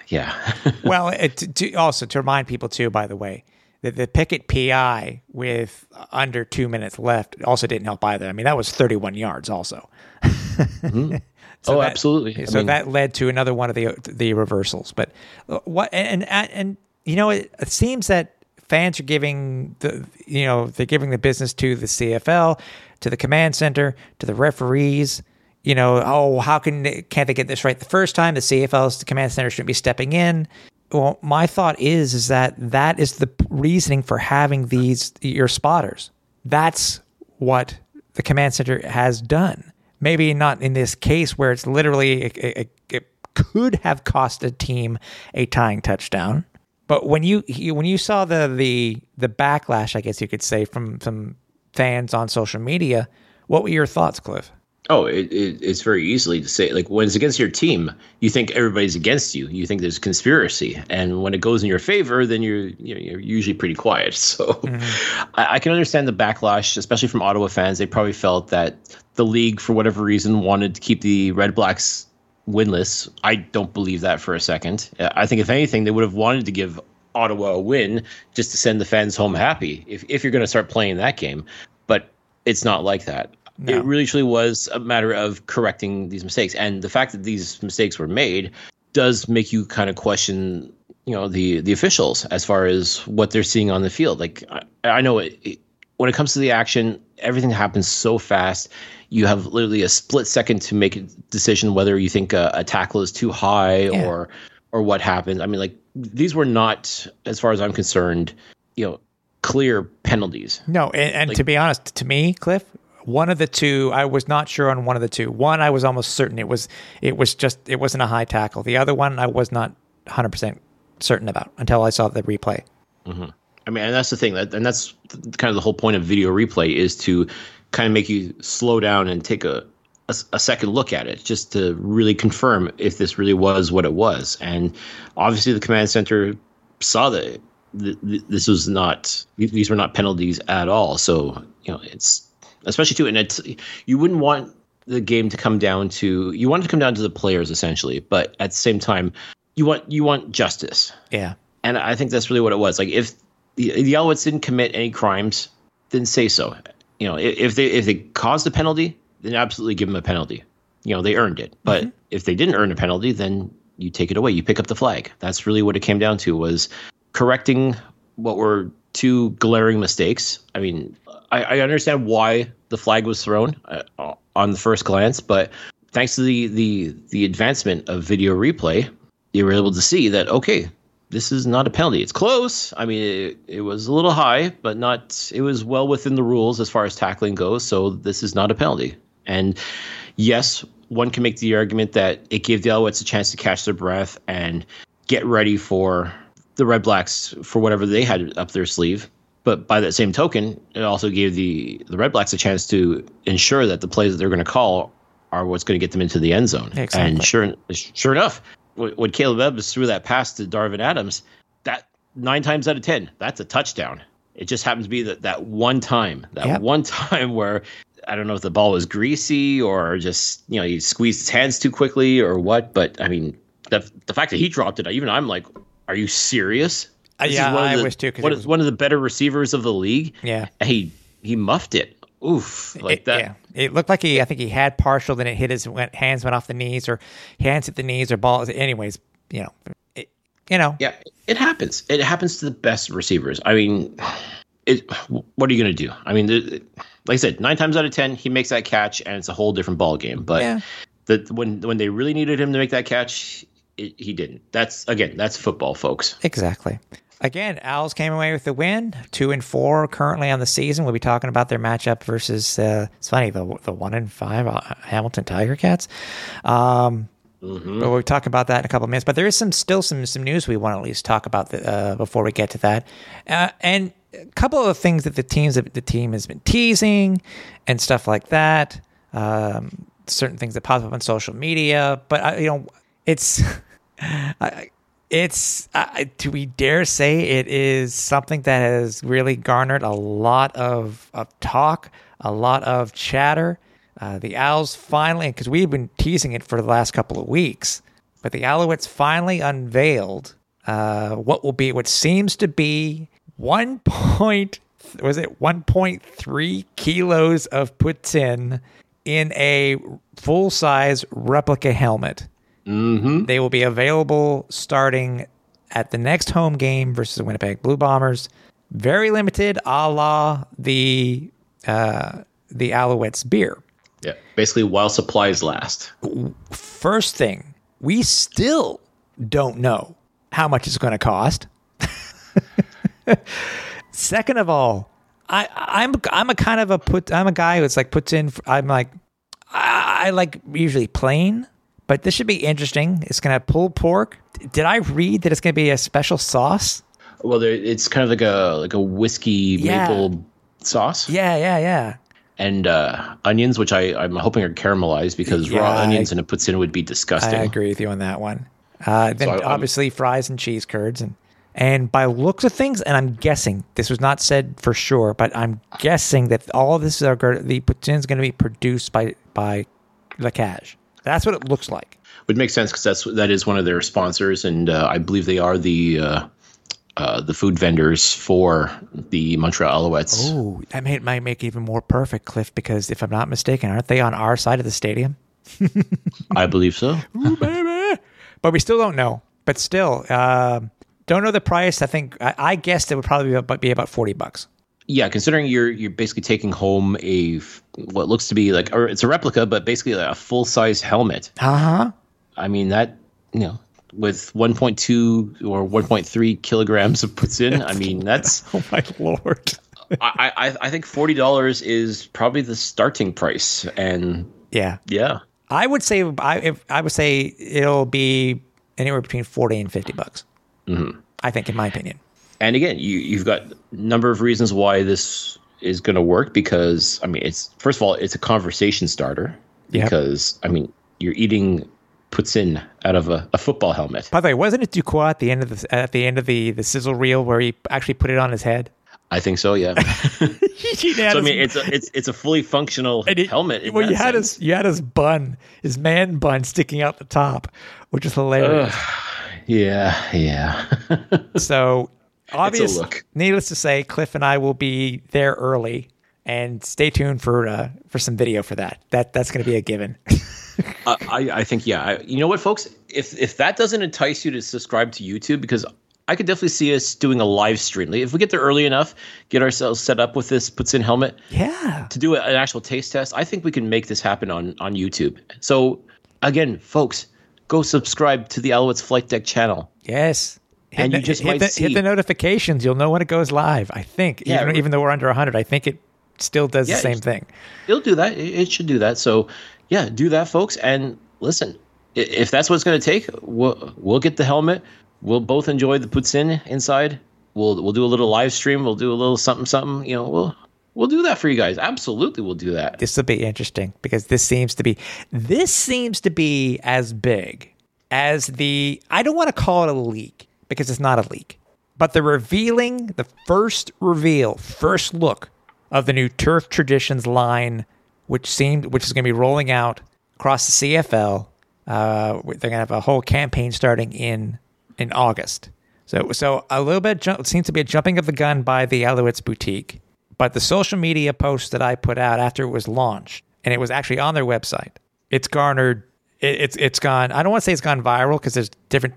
yeah, well, it, to, also to remind people too, by the way, that the Pickett PI with under two minutes left also didn't help either. I mean, that was 31 yards also. oh, that- absolutely. I So mean, that led to another one of the the reversals. But uh, what and and, and you know it, it seems that fans are giving the you know they're giving the business to the CFL, to the command center, to the referees. You know, oh, how can can't they get this right the first time? The CFL's the command center shouldn't be stepping in. Well, my thought is is that that is the reasoning for having these your spotters. That's what the command center has done. Maybe not in this case where it's literally it, it, it could have cost a team a tying touchdown. But when you you- when you saw the the the backlash, I guess you could say from some fans on social media, what were your thoughts, Cliff? Oh, it, it, it's very easily to say. Like when it's against your team, you think everybody's against you. You think there's conspiracy, and when it goes in your favor, then you're you're, you're usually pretty quiet. So mm-hmm. I, I can understand the backlash, especially from Ottawa fans. They probably felt that the league, for whatever reason, wanted to keep the Red Blacks winless. I don't believe that for a second. I think if anything, they would have wanted to give Ottawa a win just to send the fans home happy. If if you're going to start playing that game, but it's not like that. No. It really truly was a matter of correcting these mistakes, and the fact that these mistakes were made does make you kind of question, you know, the the officials as far as what they're seeing on the field. Like I, I know it, it, when it comes to the action, everything happens so fast. You have literally a split second to make a decision whether you think a, a tackle is too high Yeah. or or what happened. I mean, like these were not, as far as I'm concerned, you know, clear penalties. No, and, and to be honest, to me, Cliff, one of the two, I was not sure on one of the two. One, I was almost certain it was it was just it wasn't a high tackle. The other one, I was not 100 percent certain about until I saw the replay. Mm-hmm. I mean, and that's the thing that, and that's kind of the whole point of video replay is to kind of make you slow down and take a a second look at it, just to really confirm if this really was what it was. And obviously, the command center saw that th- th- this was not; these were not penalties at all. So you know, it's especially too, and it's you wouldn't want the game to come down to you want it to come down to the players essentially, but at the same time, you want you want justice. Yeah, And I think that's really what it was. Like if the, the Alouettes didn't commit any crimes, then say so. You know, if they if they caused a penalty, then absolutely give them a penalty. You know, they earned it. But mm-hmm. if they didn't earn a penalty, then you take it away. You pick up the flag. That's really what it came down to was correcting what were two glaring mistakes. I mean, I, I understand why the flag was thrown uh, on the first glance, but thanks to the the the advancement of video replay, you were able to see that okay, this is not a penalty. It's close. I mean, it, it was a little high, but not. It was well within the rules as far as tackling goes. So this is not a penalty. And yes, one can make the argument that it gave the Alouettes a chance to catch their breath and get ready for the Red Blacks for whatever they had up their sleeve. But by that same token, it also gave the the Red Blacks a chance to ensure that the plays that they're going to call are what's going to get them into the end zone. Exactly. And sure, sure enough, when Caleb Evans threw that pass to Darvin Adams, that nine times out of ten, that's a touchdown. It just happens to be that that one time, that Yep. one time where I don't know if the ball was greasy or just you know he squeezed his hands too quickly or what. But I mean, the the fact that he dropped it, even I'm like, are you serious? This yeah, I the- wish too, One, of- was- one of the better receivers of the league. yeah. He he muffed it. Oof, like It- that. Yeah, it looked like he. I think he had partial. Then it hit his went, hands went off the knees, or hands hit the knees, or ball. Anyways, you know, it, you know, Yeah, it happens. It happens to the best receivers. I mean, it. What are you going to do? I mean, like I said, nine times out of ten, he makes that catch, and it's a whole different ball game. But Yeah. that when when they really needed him to make that catch, it, he didn't. That's again, that's football, folks. Exactly. Again, Owls came away with the win, two and four currently on the season. We'll be talking about their matchup versus. Uh, it's funny the the one and five uh, Hamilton Tiger Cats. Um, But we'll talk about that in a couple of minutes. But there is some still some some news we want to at least talk about the, uh, before we get to that, uh, and a couple of the things that the teams the team has been teasing and stuff like that. Um, certain things that pop up on social media, but I, you know, it's. I, it's uh, do we dare say it is something that has really garnered a lot of, of talk, a lot of chatter. Uh, the Owls finally, because we've been teasing it for the last couple of weeks, but the Alouettes finally unveiled uh, what will be what seems to be one point was it 1.3 kilos of poutine in a full size replica helmet. They will be available starting at the next home game versus the Winnipeg Blue Bombers. Very limited, a la the uh, the Alouettes beer. Yeah, basically while supplies last. First thing, we still don't know how much it's going to cost. Second of all, I, I'm I'm a kind of a put I'm a guy who's like poutine. I'm like I, I like usually plain, but this should be interesting. It's going to have pulled pork. Did I read that it's going to be a special sauce? Well, there, it's kind of like a like a whiskey Yeah. maple sauce Yeah, yeah, yeah. and uh, onions, which I I'm hoping are caramelized because raw Yeah, I- onions and a poutine would be disgusting. I agree with you on that one. Uh, then So I- obviously fries and cheese curds and and by looks of things, and I'm guessing this was not said for sure, but I'm guessing that all of this are go- the poutine is going to be produced by by La Cage. That's what it looks like. Would make sense because that's that is one of their sponsors, and uh, I believe they are the uh, uh, the food vendors for the Montreal Alouettes. Oh, that may, might make even more perfect, Cliff, because if I'm not mistaken, aren't they on our side of the stadium? I believe so. Ooh, baby. But we still don't know. But still, um, don't know the price. I think I, I guessed it would probably be about, be about forty bucks. Yeah, considering you're you're basically taking home a what looks to be like, or it's a replica, but basically a full size helmet. Uh huh. I mean that you know with 1.2 or 1.3 kilograms of poutine. I mean that's Oh my lord. I, I I think forty dollars is probably the starting price, and Yeah, yeah, I would say I if, I would say it'll be anywhere between forty and fifty bucks. Mm-hmm. I think, in my opinion. And again, you you've got a number of reasons why this is going to work because I mean it's first of all it's a conversation starter Yep. because I mean you're eating poutine out of a, a football helmet. By the way, wasn't it Dequoy at the end of the at the end of the the sizzle reel where he actually put it on his head? I think so, yeah. so I mean it's a it's it's a fully functional helmet. well, you had sense. his you had his bun, his man bun sticking out the top, which is hilarious. yeah, yeah. So obvious. look. Needless to say, Cliff and I will be there early, and stay tuned for uh, for some video for that. That that's going to be a given. Uh, I, I think yeah. I, you know what, folks? If if that doesn't entice you to subscribe to YouTube, because I could definitely see us doing a live stream. If we get there early enough, get ourselves set up with this poutine helmet yeah. to do an actual taste test. I think we can make this happen on on YouTube. So again, folks, go subscribe to the Alouettes Flight Deck channel. Yes. Hit And the, you just hit, the, hit the notifications. You'll know when it goes live. I think, Yeah, even, even though we're under 100, I think it still does Yeah, the same thing. It'll do that. It, it should do that. So yeah, do that, folks. And listen, if that's what it's going to take, we'll we'll get the helmet. We'll both enjoy the poutine inside. We'll we'll do a little live stream. We'll do a little something something. You know, we'll we'll do that for you guys. Absolutely, we'll do that. This will be interesting because this seems to be this seems to be as big as the I don't want to call it a leak because it's not a leak, but the revealing the first reveal, first look of the new Turf Traditions line, which seemed which is going to be rolling out across the CFL. Uh, they're going to have a whole campaign starting in in August. So so a little bit ju- seems to be a jumping of the gun by the Alouettes boutique, but the social media post that I put out after it was launched, and it was actually on their website, it's garnered. It, it's it's gone. I don't want to say it's gone viral because there's different.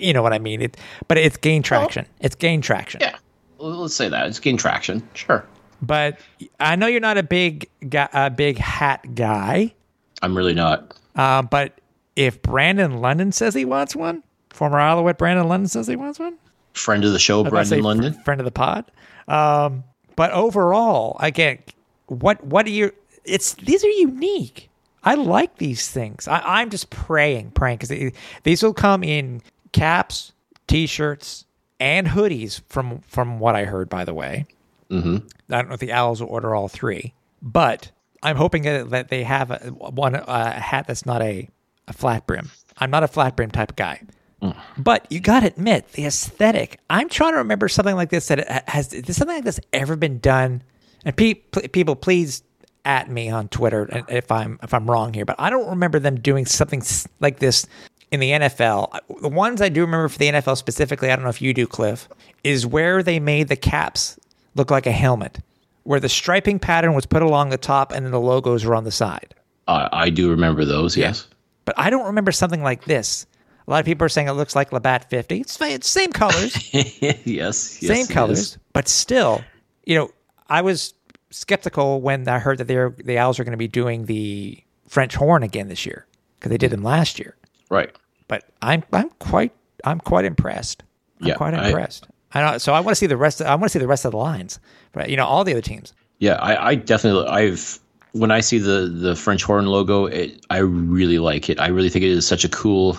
You know what I mean? It, but it's gained traction. It's gained traction. Yeah, let's say that it's gained traction. Sure, But I know you're not a big guy, a big hat guy. I'm really not. Uh, but if Brandon London says he wants one, former Alouette Brandon London says he wants one. Friend of the show, Brandon was about to say Brendan fr- London. friend of the pod. Um, but overall, again, what what are you? It's these are unique. I like these things. I, I'm just praying, praying because these will come in caps, t-shirts, and hoodies. From from what I heard, by the way, mm-hmm. I don't know if the Owls will order all three, but I'm hoping that, they have a, one a hat that's not a, a flat brim. I'm not a flat brim type of guy. But you got to admit the aesthetic. I'm trying to remember something like this that has. Has something like this ever been done? And pe- pl- people, please at me on Twitter if I'm if I'm wrong here. But I don't remember them doing something like this in the NFL. The ones I do remember for the NFL specifically, I don't know if you do, Cliff, is where they made the caps look like a helmet, where the striping pattern was put along the top and then the logos were on the side. I I do remember those. Yes. But I don't remember something like this. A lot of people are saying it looks like Labatt 50. It's, it's same colors, yes. yes same it is. colors, but still, you know, I was skeptical when I heard that they're the Owls are going to be doing the French horn again this year because they did them last year. Right. But I'm I'm quite I'm quite impressed. I'm Yeah, quite I- impressed. I know, so I want to see the rest. Of, I want to see the rest of the lines, but you know, all the other teams. Yeah, I, I definitely I've when I see the the French horn logo, it I really like it. I really think it is such a cool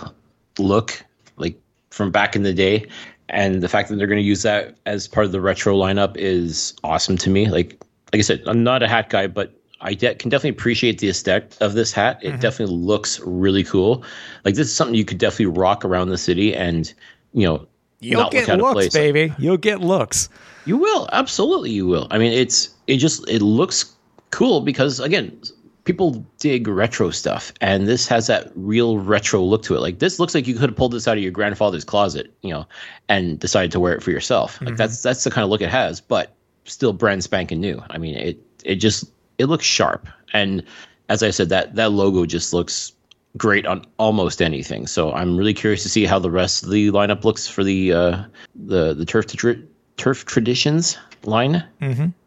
look, like from back in the day. And the fact that they're going to use that as part of the retro lineup is awesome to me. Like like I said, I'm not a hat guy, but I de- can definitely appreciate the aesthetic of this hat. It Mm-hmm. definitely looks really cool. Like this is something you could definitely rock around the city, and you know, You'll get look looks, baby. You'll get looks. You will absolutely. You will. I mean, it's it just it looks cool because again, people dig retro stuff, and this has that real retro look to it. Like this looks like you could have pulled this out of your grandfather's closet, you know, and decided to wear it for yourself. Like that's that's the kind of look it has, but still brand spanking new. I mean, it it just it looks sharp, and as I said, that that logo just looks great on almost anything. So I'm really curious to see how the rest of the lineup looks for the uh, the the turf tra- turf traditions line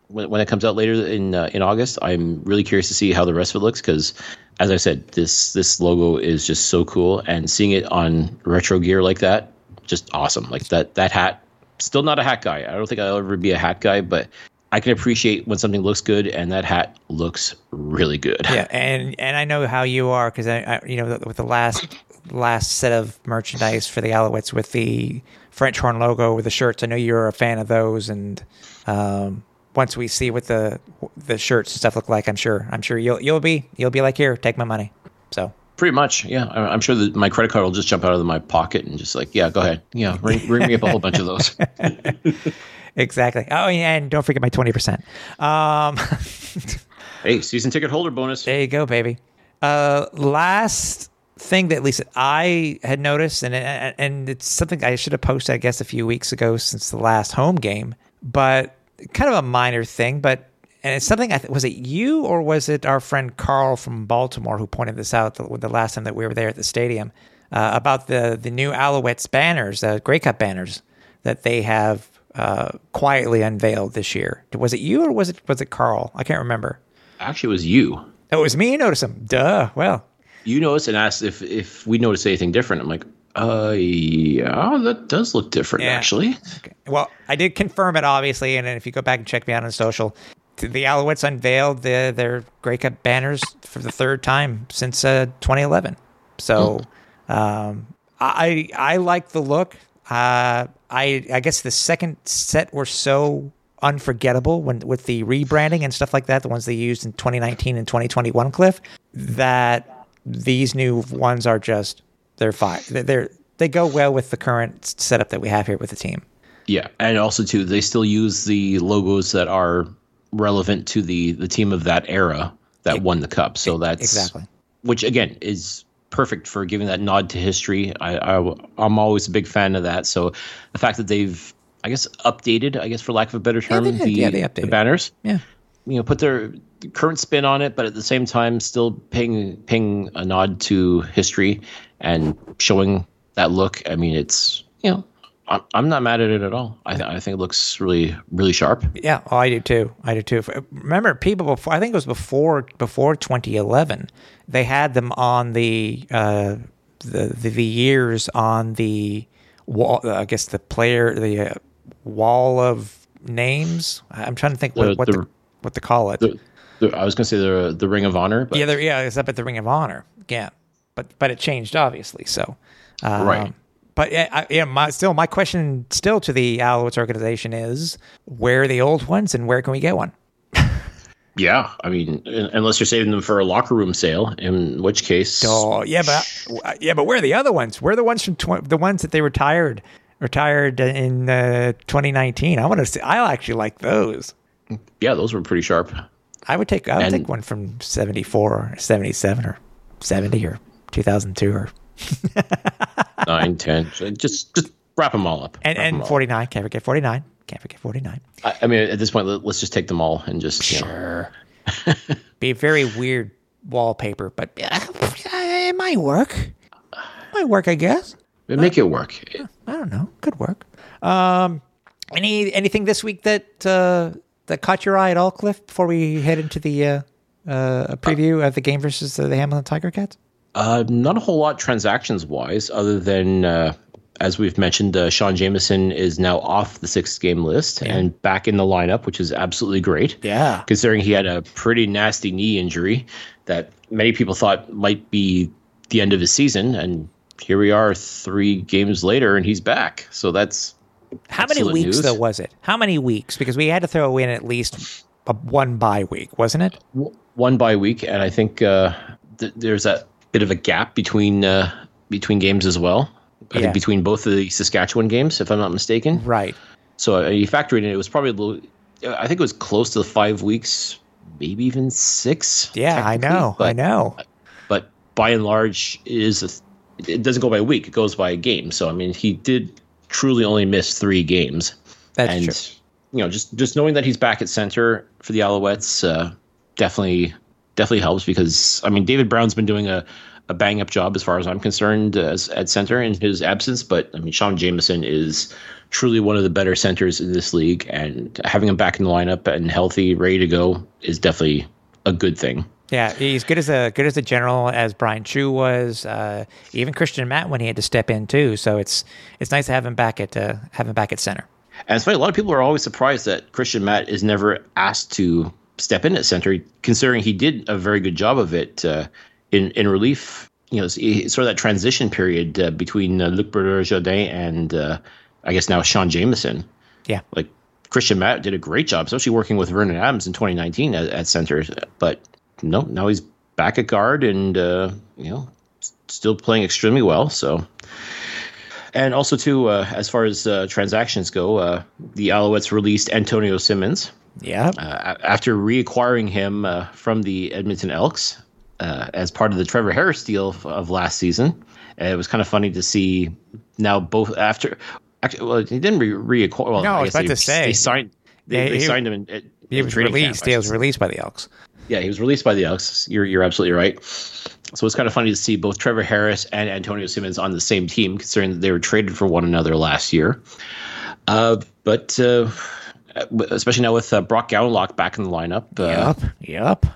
when, when it comes out later in uh, in August. I'm really curious to see how the rest of it looks because, as I said, this this logo is just so cool, and seeing it on retro gear like that, just awesome. Like that that hat. Still not a hat guy. I don't think I'll ever be a hat guy, but I can appreciate when something looks good, and that hat looks really good. Yeah, and and I know how you are because I, I, you know, with the last last set of merchandise for the Alouettes with the French horn logo with the shirts, I know you're a fan of those. And um, once we see what the the shirts and stuff look like, I'm sure I'm sure you'll you'll be you'll be like, here, take my money. So Pretty much, yeah. I'm sure that my credit card will just jump out of my pocket and just like, yeah, go ahead, yeah, ring, ring me up a whole bunch of those. exactly. Oh, yeah, and don't forget my twenty percent. Um, hey, season ticket holder bonus. There you go, baby. Uh, last thing that Lisa I had noticed, and and it's something I should have posted, I guess, a few weeks ago since the last home game, but kind of a minor thing, but and it's something. I th- was it you or was it our friend Carl from Baltimore who pointed this out the, the last time that we were there at the stadium uh, about the the new Alouettes banners, uh, Grey Cup banners that they have uh, quietly unveiled this year. Was it you or was it was it Carl? I can't remember. Actually, it was you. Oh, it was me. You noticed them. Duh. Well, You noticed and asked if if we noticed anything different. I'm like, uh, yeah, that does look different, Yeah. actually. Okay. Well, I did confirm it, obviously, and then if you go back and check me out on social, the Alouettes unveiled the, their Grey Cup banners for the third time since uh, 2011. So um, I I like the look. Uh, I I guess the second set were so unforgettable when with the rebranding and stuff like that, the ones they used in 2019 and 2021, Cliff, that these new ones are just they're fine. They're, they're they go well with the current setup that we have here with the team. Yeah, and also too, they still use the logos that are relevant to the the team of that era that won the cup. So that's Exactly. which again is perfect for giving that nod to history. I, I I'm always a big fan of that. So the fact that they've I guess updated, I guess for lack of a better term, they the Yeah, the banners. Yeah. You know, put their current spin on it, but at the same time, still paying paying a nod to history and showing that look. I mean, it's you know, I'm I'm not mad at it at all. I th- I think it looks really really sharp. Yeah, oh, I do too. I do too. Remember, people before I think it was before before 2011, they had them on the uh, the, the the years on the wall. uh, I guess the player the uh, wall of names. I'm trying to think what The- what the- the, what to call it. I was going to say the the Ring of Honor, but yeah, yeah, it's up at the Ring of Honor. Yeah, but but it changed obviously. So um, Right. But yeah, I, yeah. My still my question still to the Alouettes organization is where are the old ones and where can we get one? yeah, I mean, unless you're saving them for a locker room sale, in which case, Oh yeah, but yeah, but where are the other ones? Where are the ones from tw- the ones that they retired retired in uh, 2019? I want to see. I actually like those. yeah, those were pretty sharp. I would take I would And- take one from 74 or 77 or 70 or 2002 or Nine, ten, just just wrap them all up. and and all 49. Can't forget 49. Can't forget 49. I, I mean, at this point, let, let's just take them all and just you know, Sure. Be a very weird wallpaper, but it might work. Might work, I guess. make it work. I don't know. Could work. Um, any anything this week that uh, that caught your eye at all, Cliff? Before we head into the uh, uh, preview of the game versus the Hamilton Tiger Cats. Uh, not a whole lot transactions wise, other than uh, as we've mentioned, uh, Sean Jameson is now off the six game list and back in the lineup, which is absolutely great. Yeah. considering he had a pretty nasty knee injury that many people thought might be the end of his season, and here we are, three games later, and he's back. So that's How many weeks news. though was it? How many weeks? Because we had to throw in at least a one bye week, wasn't it? one bye week, and I think uh, th- there's that bit of a gap between uh, between games as well. I Yeah. think between both of the Saskatchewan games, if I'm not mistaken. Right. So uh, you factor it in, it was probably a little, I think it was close to the five weeks maybe even six. Yeah, I know. I know. But by and large, it is a, it doesn't go by a week; it goes by a game. So I mean, he did truly only miss three games. That's and true. you know, just just knowing that he's back at center for the Alouettes uh, definitely definitely helps because I mean, David Brown's been doing a a bang up job as far as I'm concerned as at center in his absence. But I mean, Sean Jameson is truly one of the better centers in this league, and having him back in the lineup and healthy, ready to go, is definitely a good thing. Yeah, he's good as a good as a general as Bryan Chiu was. Uh, even Kristian Matte when he had to step in too. So it's it's nice to have him back at uh, have him back at center. And it's funny, a lot of people are always surprised that Kristian Matte is never asked to step in at center, considering he did a very good job of it uh, in in relief. You know, sort of that transition period uh, between uh, Luc Brodeur-Jourdain and uh, I guess now Sean Jameson. Yeah, Like Kristian Matte did a great job, especially working with Vernon Adams in 2019 at, at center. But no, now he's back at guard and uh, you know still playing extremely well. So. And also, too, uh, as far as uh, transactions go, uh, the Alouettes released Antonio Simmons yeah. uh, after reacquiring him uh, from the Edmonton Elks uh, as part of the Trevor Harris deal of, of last season. And it was kind of funny to see now both after. Actually, well, he didn't re- reacquire. Well, No, I was guess about they, to say. they signed. They, Yeah, they he- signed him. In, in he was training camp, released. He was released by the Elks. yeah, he was released by the Elks. You're you're absolutely right. So it's kind of funny to see both Trevor Harris and Antonio Simmons on the same team, considering that they were traded for one another last year. Uh, but uh, especially now with uh, Brock Gowanlock back in the lineup, uh, Yup. Yup.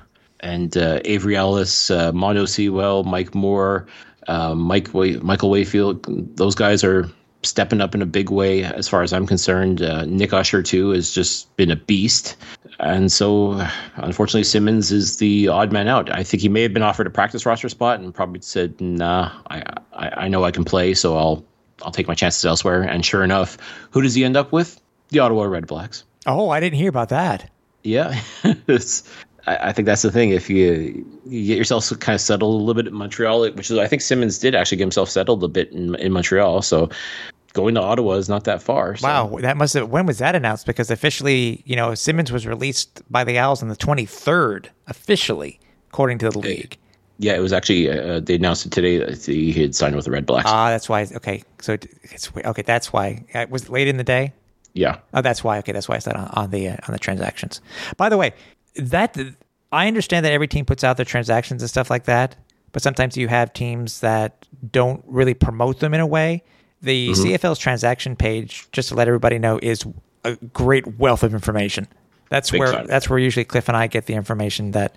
and uh, Avery Ellis, uh, Mondo Sewell, Mike Moore, uh, Mike Way- Michael Wakefield, those guys are stepping up in a big way as far as I'm concerned. Uh, Nick Usher too has just been a beast, and so unfortunately Simmons is the odd man out. I think he may have been offered a practice roster spot and probably said, "Nah, I I, I know I can play, so I'll I'll take my chances elsewhere." And sure enough, who does he end up with? The Ottawa Red Blacks. Oh, I didn't hear about that. Yeah, I, I think that's the thing. If you you get yourself kind of settled a little bit in Montreal, which is I think Simmons did actually get himself settled a bit in in Montreal. So going to Ottawa is not that far. So. Wow, that must have. When was that announced? Because officially, you know, Simmons was released by the Owls on the twenty third, officially, according to the league. Yeah, it was actually uh, they announced it today that he had signed with the Red Blacks. Ah, that's why. Okay, so it- it's okay. That's why. it Was late in the day? Yeah, Oh, that's why. Okay, that's why I said on, on the uh, on the transactions. By the way, that I understand that every team puts out their transactions and stuff like that, but sometimes you have teams that don't really promote them in a way. The CFL's transaction page, just to let everybody know, is a great wealth of information. That's Big where time. that's where usually Cliff and I get the information that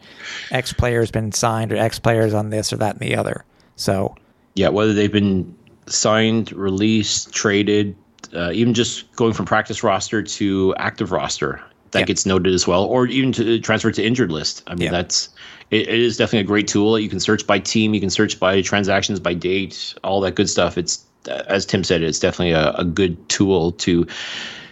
X player has been signed or X players on this or that and the other. So yeah. Whether they've been signed, released, traded, uh, even just going from practice roster to active roster, that Yeah. gets noted as well, or even to transfer to injured list. I mean, Yeah. that's it, it is definitely a great tool. You can search by team, you can search by transactions, by date, all that good stuff. It's uh, as Tim said, it's definitely a, a good tool to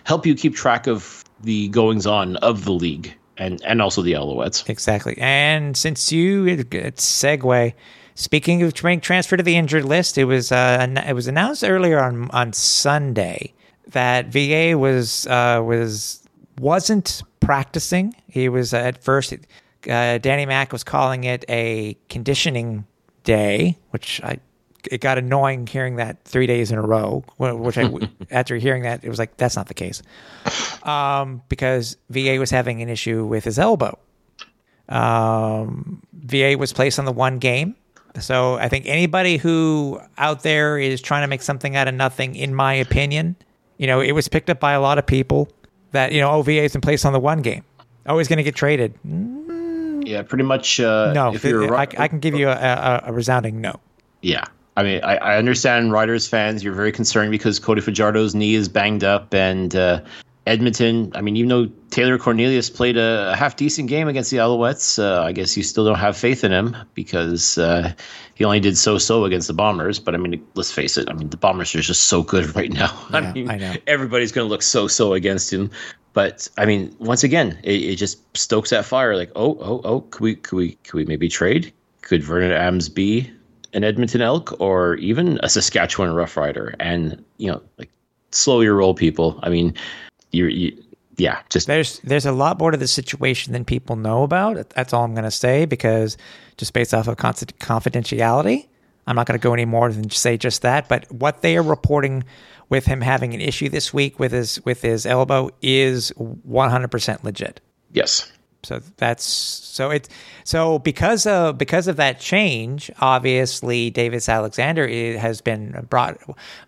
help you keep track of the goings on of the league and and also the Alouettes. Exactly. And since you it, it's segue, speaking of being transferred to the injured list, it was uh, it was announced earlier on on Sunday that VA was uh, was wasn't practicing. He was uh, at first. Uh, Danny Mack was calling it a conditioning day, which I it got annoying hearing that three days in a row. Which I after hearing that, it was like that's not the case, um, because VA was having an issue with his elbow. Um, VA was placed on the one game. So I think anybody who out there is trying to make something out of nothing, in my opinion, you know, it was picked up by a lot of people that, you know, oh, VA's been placed on the one game. always going to get traded. Yeah, pretty much. Uh, No, if you're a I, I can give you a, a, a resounding no. Yeah. I mean, I, I understand Riders fans. You're very concerned because Cody Fajardo's knee is banged up, and uh, Edmonton. I mean, even though Taylor Cornelius played a, half decent game against the Alouettes, uh, I guess you still don't have faith in him because uh, he only did so so against the Bombers. But I mean, let's face it. I mean, the Bombers are just so good right now. Yeah, I mean, I know. everybody's going to look so so against him. But I mean, once again, it, it just stokes that fire. Like, oh, oh, oh, could we, could we, could we maybe trade? Could Vernon Adams be an Edmonton Elk or even a Saskatchewan Rough Rider? And you know, like, slow your roll, people. I mean, you, you yeah, just there's there's a lot more to the situation than people know about. That's all I'm going to say because just based off of confidentiality, I'm not going to go any more than say just that. But what they are reporting with him having an issue this week with his with his elbow is 100% legit. Yes. So that's so it's so because of because of that change, obviously Davis Alexander has been brought.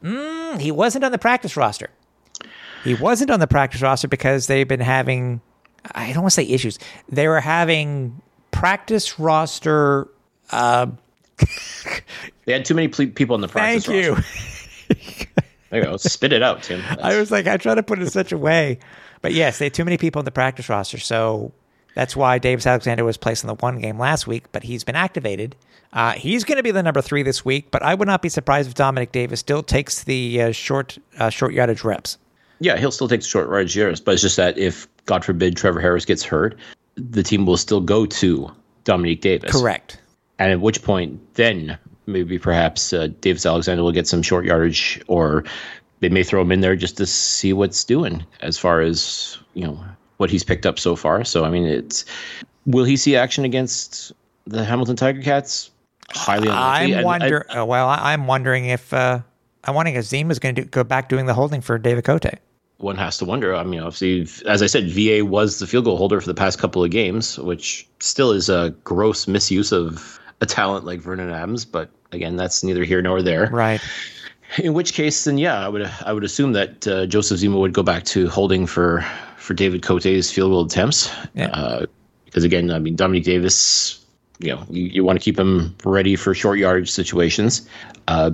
Mm, he wasn't on the practice roster. He wasn't on the practice roster because they've been having. I don't want to say issues. They were having practice roster. Uh, they had too many ple- people in the practice. Roster. Thank you. there you go. Spit it out, Tim. That's... I was like, I try to put it in such a way, but yes, they had too many people in the practice roster. So that's why Davis Alexander was placed in the one game last week, but he's been activated. Uh, he's going to be the number three this week, but I would not be surprised if Dominique Davis still takes the uh, short uh, short yardage reps. Yeah, he'll still take the short yardage years, but it's just that if God forbid Trevor Harris gets hurt, the team will still go to Dominique Davis. Correct. And at which point, then maybe perhaps uh, Davis Alexander will get some short yardage, or they may throw him in there just to see what's doing as far as you know what he's picked up so far. So I mean, it's will he see action against the Hamilton Tiger Cats? Highly unlikely. I'm wonder. I, well, I'm wondering if uh, I'm wondering if Zema is going to go back doing the holding for David Cote. One has to wonder. I mean, obviously, as I said, VA was the field goal holder for the past couple of games, which still is a gross misuse of a talent like Vernon Adams. But again, that's neither here nor there. Right. In which case, then yeah, I would I would assume that uh, Joseph Zema would go back to holding for for David Cote's field goal attempts. Yeah. Uh, because again, I mean, Dominique Davis, you know, you, you want to keep him ready for short yardage situations. Uh,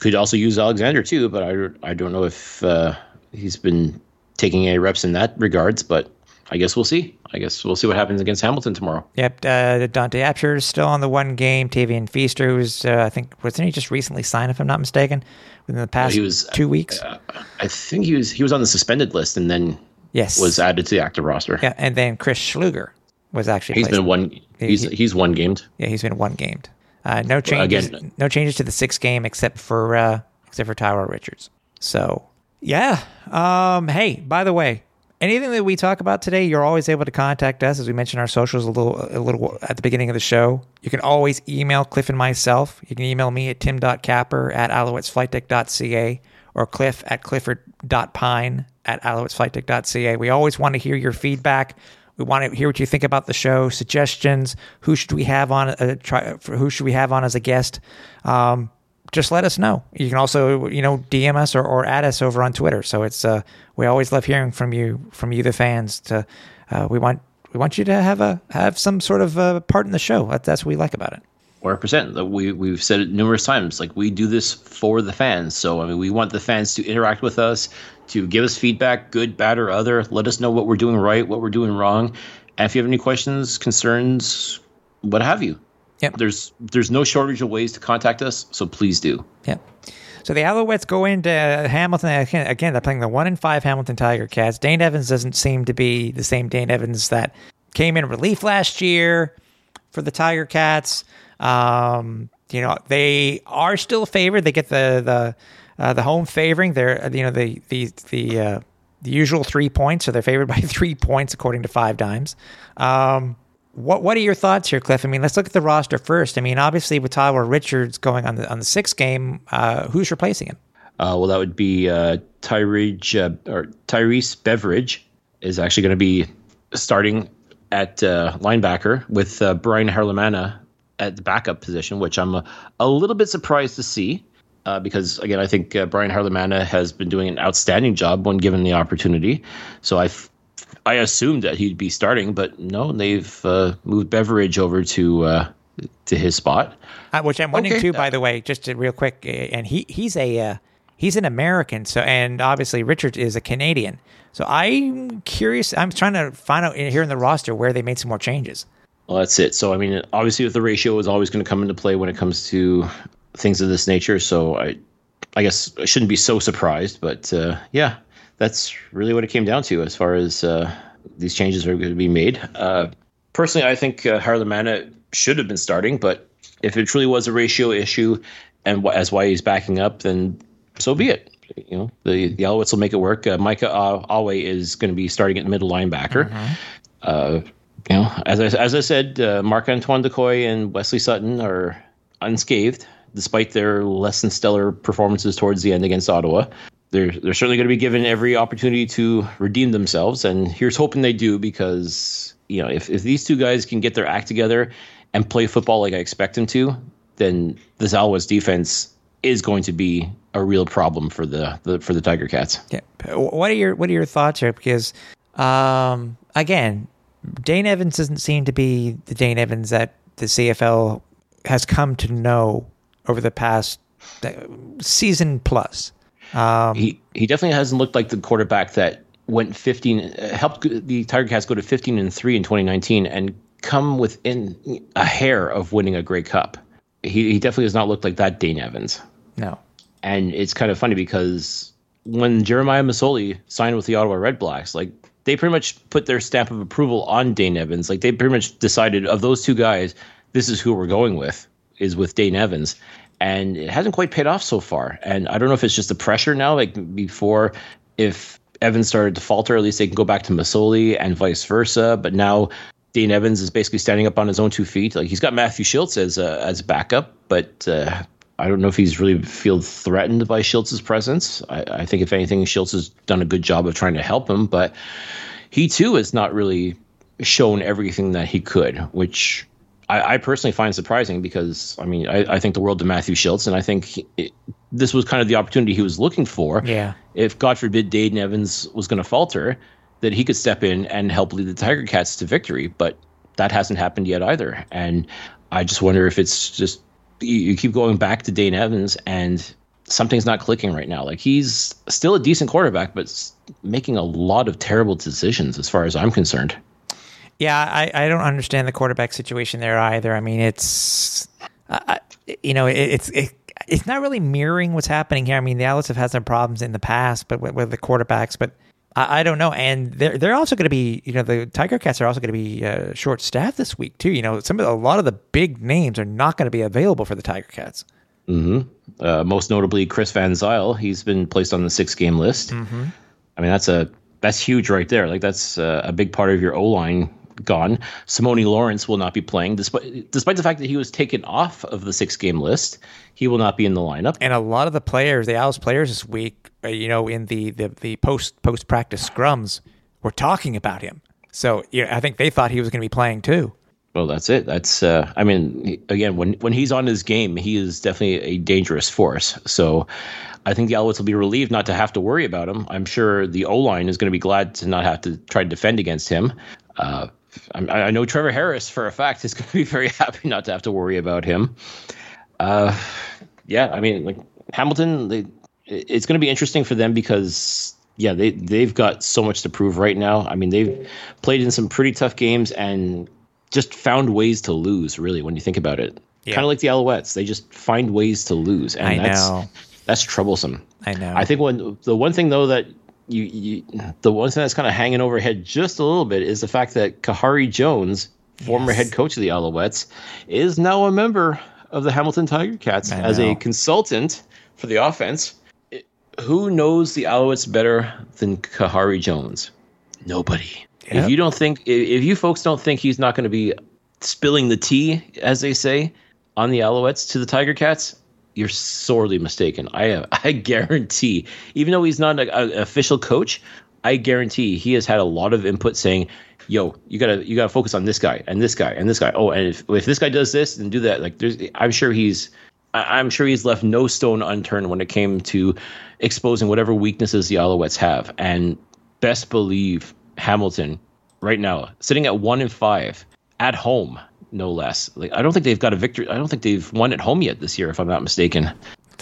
could also use Alexander too, but I, I don't know if uh, he's been taking any reps in that regards. But I guess we'll see. I guess we'll see what happens against Hamilton tomorrow. Yep, uh, Dante Upshur is still on the one game. Tavien Feaster, who's uh, I think wasn't he just recently signed, if I'm not mistaken, within the past well, he was, two weeks. Uh, I think he was he was on the suspended list, and then Yes, was added to the active roster. Yeah, and then Chris Schluger was actually. He's been one. He's he, he's one gamed. Yeah, he's been one gamed. Uh, no changes. Again, no changes to the six game except for uh, except for Tyler Richards. So yeah. Um, hey, by the way, anything that we talk about today, you're always able to contact us. As we mentioned, our socials a little a little at the beginning of the show. You can always email Cliff and myself. You can email me at tim.capper at alouettesflightdeck.ca or cliff at clifford.pine at alouettesflightdeck.ca. We always want to hear your feedback. We want to hear what you think about the show, suggestions. Who should we have on? Uh, try, who should we have on as a guest? Um, just let us know. You can also, you know, DM us or, or add us over on Twitter. So it's uh, we always love hearing from you, from you, the fans. To uh, we want we want you to have a have some sort of uh, part in the show. That's what we like about it. 100%. We, we've said it numerous times. Like, we do this for the fans. So, I mean, we want the fans to interact with us, to give us feedback, good, bad, or other. Let us know what we're doing right, what we're doing wrong. And if you have any questions, concerns, what have you. Yep. There's there's no shortage of ways to contact us, so please do. Yep. So the Alouettes go into Hamilton again. They're playing the one in five Hamilton Tiger Cats. Dane Evans doesn't seem to be the same Dane Evans that came in relief last year for the Tiger Cats. Um, you know, they are still favored. They get the the uh, the home favoring. They're you know the the the uh, the usual three points, so they're favored by three points according to Five Dimes. Um, what what are your thoughts here, Cliff? I mean, let's look at the roster first. I mean, obviously with Tyler Richards going on the on the sixth game, uh, who's replacing him? Uh, well, that would be uh, Tyrice uh, or Tyrice Beverette is actually going to be starting at uh, linebacker with uh, Brian Harelimana at the backup position, which I'm a, a little bit surprised to see. Uh, because again, I think uh, Brian Harelimana has been doing an outstanding job when given the opportunity. So I, I assumed that he'd be starting, but no, they've uh, moved Beverette over to uh, to his spot. Uh, which I'm wondering okay. too, by the way, just real quick, uh, and he he's a he's an American, so and obviously Richard is a Canadian. So I'm curious. I'm trying to find out here in the roster where they made some more changes. Well, that's it. So, I mean, obviously, the ratio is always going to come into play when it comes to things of this nature. So, I, I guess I shouldn't be so surprised. But uh, yeah, that's really what it came down to as far as uh, these changes are going to be made. Uh, personally, I think uh, Harelimana should have been starting, but if it truly was a ratio issue and as why he's backing up, then so be it. you know the the Alouettes will make it work. Uh, Micah Awe is going to be starting at middle linebacker. Uh, you know, as I as I said, uh, Marc Antoine Dequoy and Wesley Sutton are unscathed despite their less than stellar performances towards the end against Ottawa. They're they're certainly going to be given every opportunity to redeem themselves, and here's hoping they do because you know if if these two guys can get their act together and play football like I expect them to, then the Zalwas defense is going to be a real problem for the, the for the Tiger Cats. Yeah. What are your What are your thoughts here? Because um, again, Dane Evans doesn't seem to be the Dane Evans that the CFL has come to know over the past uh, season plus. Um, He he definitely hasn't looked like the quarterback that went 15 uh, helped the Tiger Cats go to 15 and 3 in 2019 and come within a hair of winning a Grey Cup. He he definitely does not look like that Dane Evans. no. And it's kind of funny because when Jeremiah Masoli signed with the Ottawa Red Blacks, like they pretty much put their stamp of approval on Dane Evans. Like they pretty much decided of those two guys, this is who we're going with, is with Dane Evans. And it hasn't quite paid off so far. And I don't know if it's just the pressure now, like before, if Evans started to falter, at least they can go back to Masoli and vice versa. But now Dane Evans is basically standing up on his own two feet. Like he's got Matthew Shiltz as a, as backup, but uh, I don't know if he's really feel threatened by Shiltz's presence. I, I think if anything, Shiltz has done a good job of trying to help him, but he too has not really shown everything that he could, which I, I personally find surprising because I mean I, I think the world of Matthew Shiltz, and I think he, it, this was kind of the opportunity he was looking for. Yeah. If God forbid Dane Evans was going to falter, that he could step in and help lead the Tiger Cats to victory, but that hasn't happened yet either. And I just wonder if it's just you, you keep going back to Dane Evans and something's not clicking right now. Like he's still a decent quarterback, but making a lot of terrible decisions as far as I'm concerned. Yeah, I, I don't understand the quarterback situation there either. I mean, it's uh, you know it, it's it, it's not really mirroring what's happening here. I mean, the Owls have had some problems in the past, but with, with the quarterbacks, but I, I don't know. And they're they're also going to be you know the Tiger Cats are also going to be uh, short staffed this week too. You know, some of the, a lot of the big names are not going to be available for the Tiger Cats. Uh, most notably, Chris Van Zyl. He's been placed on the six game list. I mean, that's a that's huge right there. Like that's uh, a big part of your O line gone. Simoni Lawrence will not be playing, despite despite the fact that he was taken off of the six game list. He will not be in the lineup. And a lot of the players, the Owls players this week, uh, you know, in the the, the post post practice scrums, were talking about him. So you know, I think they thought he was going to be playing too. Well, that's it. That's uh, I mean, again, when when he's on his game, he is definitely a dangerous force. So, I think the Alouettes will be relieved not to have to worry about him. I'm sure the O line is going to be glad to not have to try to defend against him. Uh, I, I know Trevor Harris for a fact is going to be very happy not to have to worry about him. Uh, yeah, I mean, like Hamilton, they, it's going to be interesting for them because yeah, they they've got so much to prove right now. I mean, they've played in some pretty tough games and just found ways to lose. Really, when you think about it, Yeah. kind of like the Alouettes, they just find ways to lose, and I that's know. that's troublesome. I know. I think when the one thing though that you, you the one thing that's kind of hanging overhead just a little bit is the fact that Khari Jones, former Yes. head coach of the Alouettes, is now a member of the Hamilton Tiger Cats I as know. a consultant for the offense. It- who knows the Alouettes better than Khari Jones? Nobody. Yep. If you don't think, if if you folks don't think he's not going to be spilling the tea, as they say, on the Alouettes to the Tiger Cats, you're sorely mistaken. I I guarantee, even though he's not an official coach, I guarantee he has had a lot of input saying, "Yo, you gotta you gotta focus on this guy and this guy and this guy. Oh, and if, if this guy does this and do that, like there's, I'm sure he's." I- I'm sure he's left no stone unturned when it came to exposing whatever weaknesses the Alouettes have. And best believe Hamilton right now sitting at one in five at home, no less. Like I don't think they've got a victory. I don't think they've won at home yet this year, if I'm not mistaken.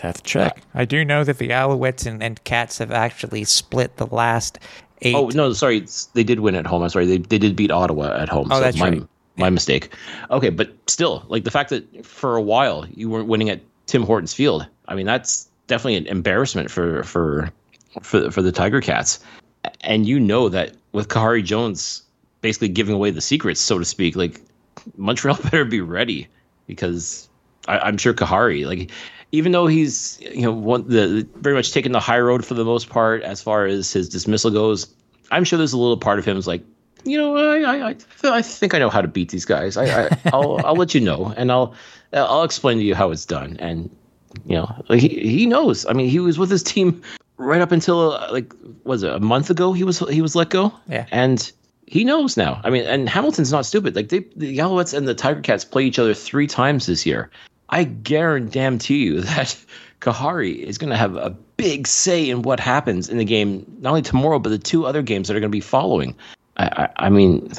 have to check. Uh, I do know that the Alouettes and, and Cats have actually split the last eight. Oh no, sorry, they did win at home. I'm sorry, they they did beat Ottawa at home. Oh, that's my, right. My mistake. Okay, but still, like the fact that for a while you weren't winning at Tim Hortons Field. I mean, that's definitely an embarrassment for for for for the Tiger Cats. And you know that with Khari Jones basically giving away the secrets, so to speak, like Montreal better be ready because I, am sure Khari, like, even though he's you know one the very much taking the high road for the most part as far as his dismissal goes, I'm sure there's a little part of him is like, you know, I I, I think I know how to beat these guys. I, I I'll I'll let you know, and I'll I'll explain to you how it's done. And you know, he he knows. I mean, he was with his team right up until uh, like was it a month ago? He was he was let go. Yeah, and he knows now. I mean, and Hamilton's not stupid. Like they, the Alouettes and the Tiger Cats play each other three times this year. I guarantee you that Khari is going to have a big say in what happens in the game, not only tomorrow, but the two other games that are going to be following. I, I, I mean,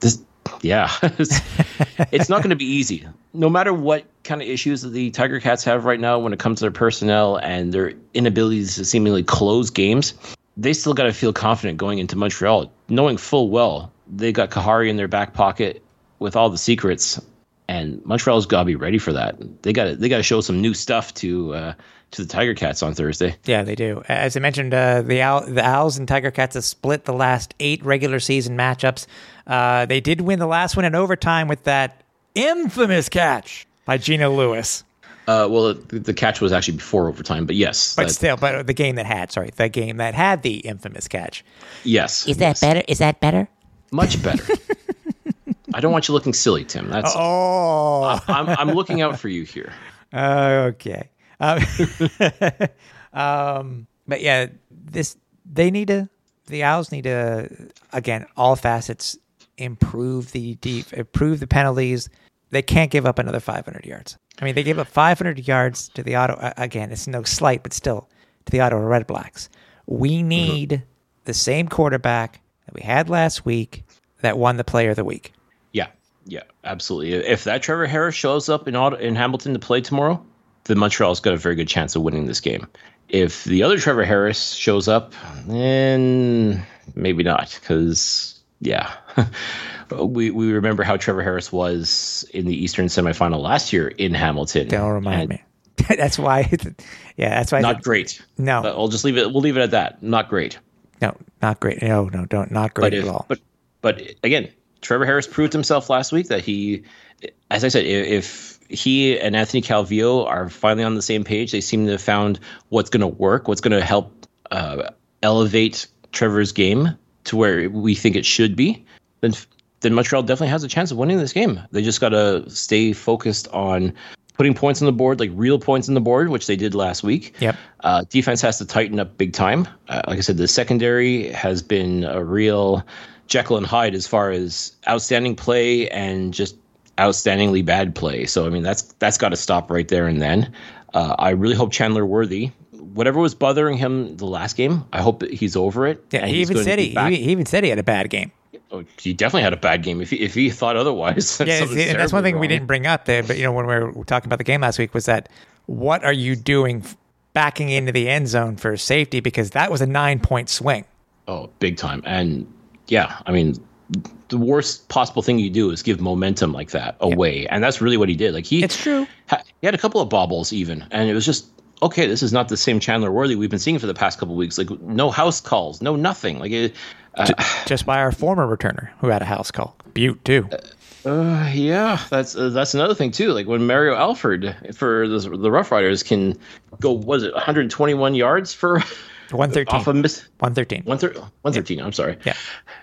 this, yeah, it's, it's not going to be easy. No matter what kind of issues that the Tiger Cats have right now when it comes to their personnel and their inabilities to seemingly close games, they still got to feel confident going into Montreal, knowing full well they got Khari in their back pocket with all the secrets, and Montreal's got to be ready for that. They got to they got to show some new stuff to uh, to the Tiger Cats on Thursday. Yeah, they do. As I mentioned, uh, the Owl, the Owls and Tiger Cats have split the last eight regular season matchups. Uh, they did win the last one in overtime with that infamous catch by Geno Lewis. Uh, well, the, the, catch was actually before overtime, but yes. But that, still, but the game that had, sorry, the game that had the infamous catch. Yes. Is that yes. better? Is that better? Much better. I don't want you looking silly, Tim. That's oh. I, I'm I'm looking out for you here. okay. Um, um, but yeah, this they need to. The Owls need to again all facets improve the deep, improve the penalties. They can't give up another 500 yards. I mean, they gave up 500 yards to the auto. Uh, again, it's no slight, but still to the Ottawa Red Blacks. We mm-hmm. need mm-hmm. the same quarterback that we had last week that won the Player of the Week. Yeah, yeah, absolutely. If that Trevor Harris shows up in Auto, in Hamilton to play tomorrow, then Montreal's got a very good chance of winning this game. If the other Trevor Harris shows up, then maybe not, because yeah. we we remember how Trevor Harris was in the Eastern semifinal last year in Hamilton. Don't remind me. that's why. Yeah, that's why. Not great. No, but I'll just leave it. We'll leave it at that. Not great. No, not great. No, no, don't. Not great if, at all. But but again, Trevor Harris proved himself last week that he, as I said, if he and Anthony Calvillo are finally on the same page, they seem to have found what's going to work, what's going to help uh, elevate Trevor's game to where we think it should be. Then then Montreal definitely has a chance of winning this game. They just got to stay focused on putting points on the board, like real points on the board, which they did last week. Yep. Uh, defense has to tighten up big time. Uh, like I said, the secondary has been a real Jekyll and Hyde as far as outstanding play and just outstandingly bad play. So I mean, that's that's got to stop right there and then. Uh, I really hope Chandler Worthy, whatever was bothering him the last game, I hope that he's over it. Yeah, he even said he, he even said he had a bad game. Oh, he definitely had a bad game. If he, if he thought otherwise, yeah, see, that's one thing wrong. we didn't bring up there. But you know, when we were talking about the game last week, was that what are you doing backing into the end zone for safety? Because that was a nine point swing. Oh, big time! And yeah, I mean, the worst possible thing you do is give momentum like that away, and that's really what he did. Like he, it's true. Ha- he had a couple of bobbles even, and it was just okay. This is not the same Chandler Worthy we've been seeing for the past couple weeks. Like no house calls, no nothing. Like it, uh, just by our former returner who had a house call. Butte too. Uh, yeah, that's uh, that's another thing too. Like when Mario Alford for the, the Rough Riders can go, was it 121 yards for 113 off of miss 113 113 yeah. I'm sorry. Yeah,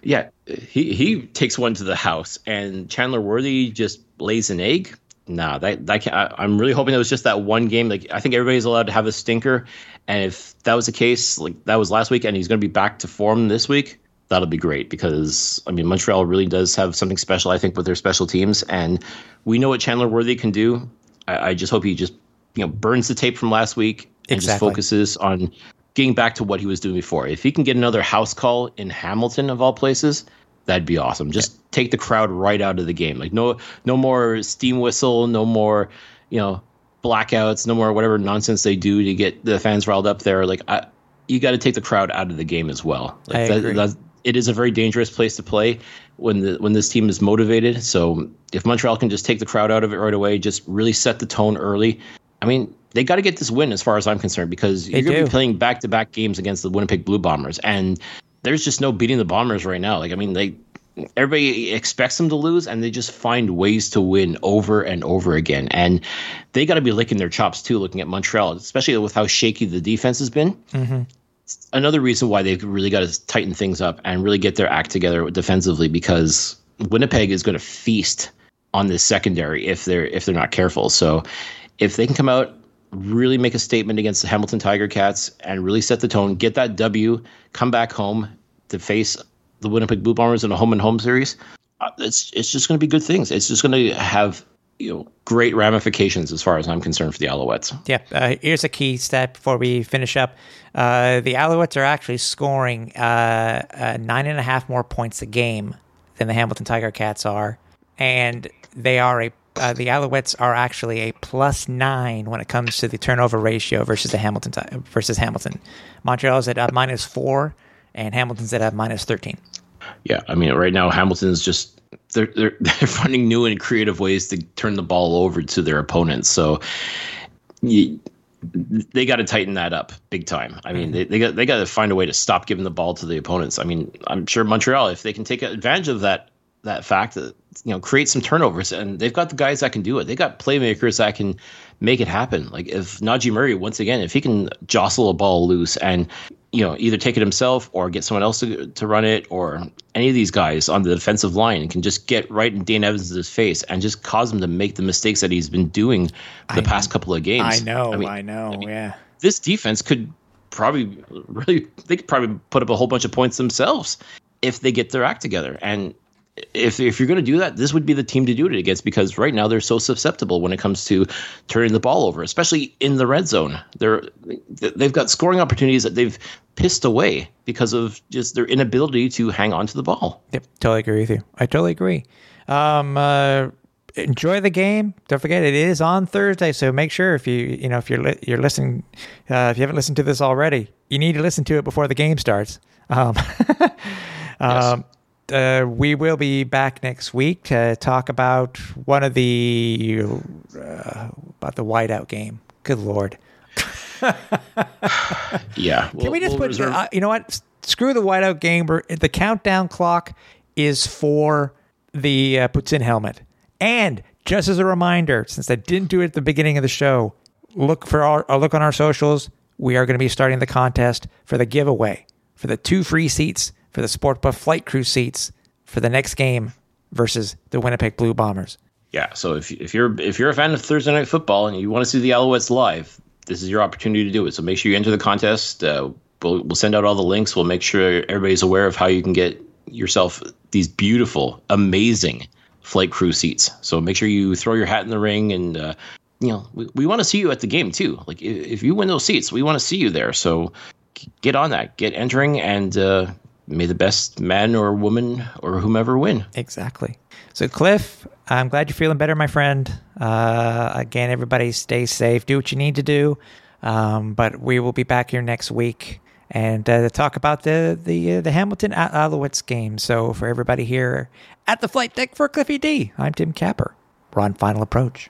yeah. He he takes one to the house, and Chandler Worthy just lays an egg. Nah, that that can, I, I'm really hoping it was just that one game. Like I think everybody's allowed to have a stinker, and if that was the case, like that was last week, and he's going to be back to form this week, that'll be great because I mean Montreal really does have something special, I think, with their special teams, and we know what Chandler Worthy can do. I, I just hope he just you know burns the tape from last week and exactly. just focuses on getting back to what he was doing before. If he can get another house call in Hamilton of all places, that'd be awesome. Just take the crowd right out of the game. Like no no more steam whistle, no more you know blackouts, no more whatever nonsense they do to get the fans riled up there. Like I, you got to take the crowd out of the game as well. Like I that, agree. That, it is a very dangerous place to play when the when this team is motivated. So if Montreal can just take the crowd out of it right away, just really set the tone early. I mean, they got to get this win as far as I'm concerned because they you're going to be playing back to back games against the Winnipeg Blue Bombers, and there's just no beating the Bombers right now. Like I mean, they everybody expects them to lose, and they just find ways to win over and over again. And they got to be licking their chops too, looking at Montreal, especially with how shaky the defense has been. Mm-hmm. Another reason why they've really got to tighten things up and really get their act together defensively because Winnipeg is going to feast on this secondary if they're if they're not careful. So if they can come out really make a statement against the Hamilton Tiger Cats and really set the tone, get that W, come back home to face the Winnipeg Blue Bombers in a home and home series, uh, it's it's just going to be good things. It's just going to have you know great ramifications as far as I'm concerned for the Alouettes. Yeah, uh, here's a key step before we finish up. Uh, the Alouettes are actually scoring uh, uh, nine and a half more points a game than the Hamilton Tiger Cats are, and they are a uh, the Alouettes are actually a plus nine when it comes to the turnover ratio versus the Hamilton versus Hamilton. Montreal's at uh, minus four, and Hamilton's at uh, minus thirteen. Yeah, I mean, right now Hamilton's just they're they're they're finding new and creative ways to turn the ball over to their opponents. So. You, they got to tighten that up big time. I mean, they, they got they got to find a way to stop giving the ball to the opponents. I mean, I'm sure Montreal, if they can take advantage of that that fact that you know create some turnovers, and they've got the guys that can do it. They got playmakers that can make it happen. Like if Najee Murray once again, if he can jostle a ball loose and you know, either take it himself or get someone else to, to run it, or any of these guys on the defensive line can just get right in Dane Evans' face and just cause him to make the mistakes that he's been doing the I past couple of games. I know, I, mean, I know, I mean, yeah. This defense could probably really, they could probably put up a whole bunch of points themselves if they get their act together. And if if you're going to do that, this would be the team to do it against because right now they're so susceptible when it comes to turning the ball over, especially in the red zone. They're they've got scoring opportunities that they've pissed away because of just their inability to hang on to the ball. Yep, totally agree with you. I totally agree. Um, uh, enjoy the game. Don't forget it is on Thursday, so make sure if you you know if you're li- you're listening, uh, if you haven't listened to this already, you need to listen to it before the game starts. Um, um, yes uh, we will be back next week to talk about one of the uh, about the whiteout game. Good lord. yeah. We'll, Can we just we'll put? Uh, you know what? Screw the whiteout game. The countdown clock is for the uh, Poutine helmet. And just as a reminder, since I didn't do it at the beginning of the show, look for our uh, look on our socials. We are going to be starting the contest for the giveaway for the two free seats for the Sport Buff flight crew seats for the next game versus the Winnipeg Blue Bombers. Yeah, so if if you're if you're a fan of Thursday night football and you want to see the Alouettes live, this is your opportunity to do it. So make sure you enter the contest. Uh, we'll we'll send out all the links. We'll make sure everybody's aware of how you can get yourself these beautiful, amazing flight crew seats. So make sure you throw your hat in the ring and. Uh, you know, we, we want to see you at the game too. Like if, you win those seats, we want to see you there. So get on that, get entering, and uh, may the best man or woman or whomever win. Exactly. So, Cliff, I'm glad you're feeling better, my friend. Uh, again, everybody stay safe, do what you need to do. Um, but we will be back here next week and uh, to talk about the the uh, the Hamilton Alouettes game. So, for everybody here at the flight deck for Cliffy D, I'm Tim Capper. We're on Final Approach.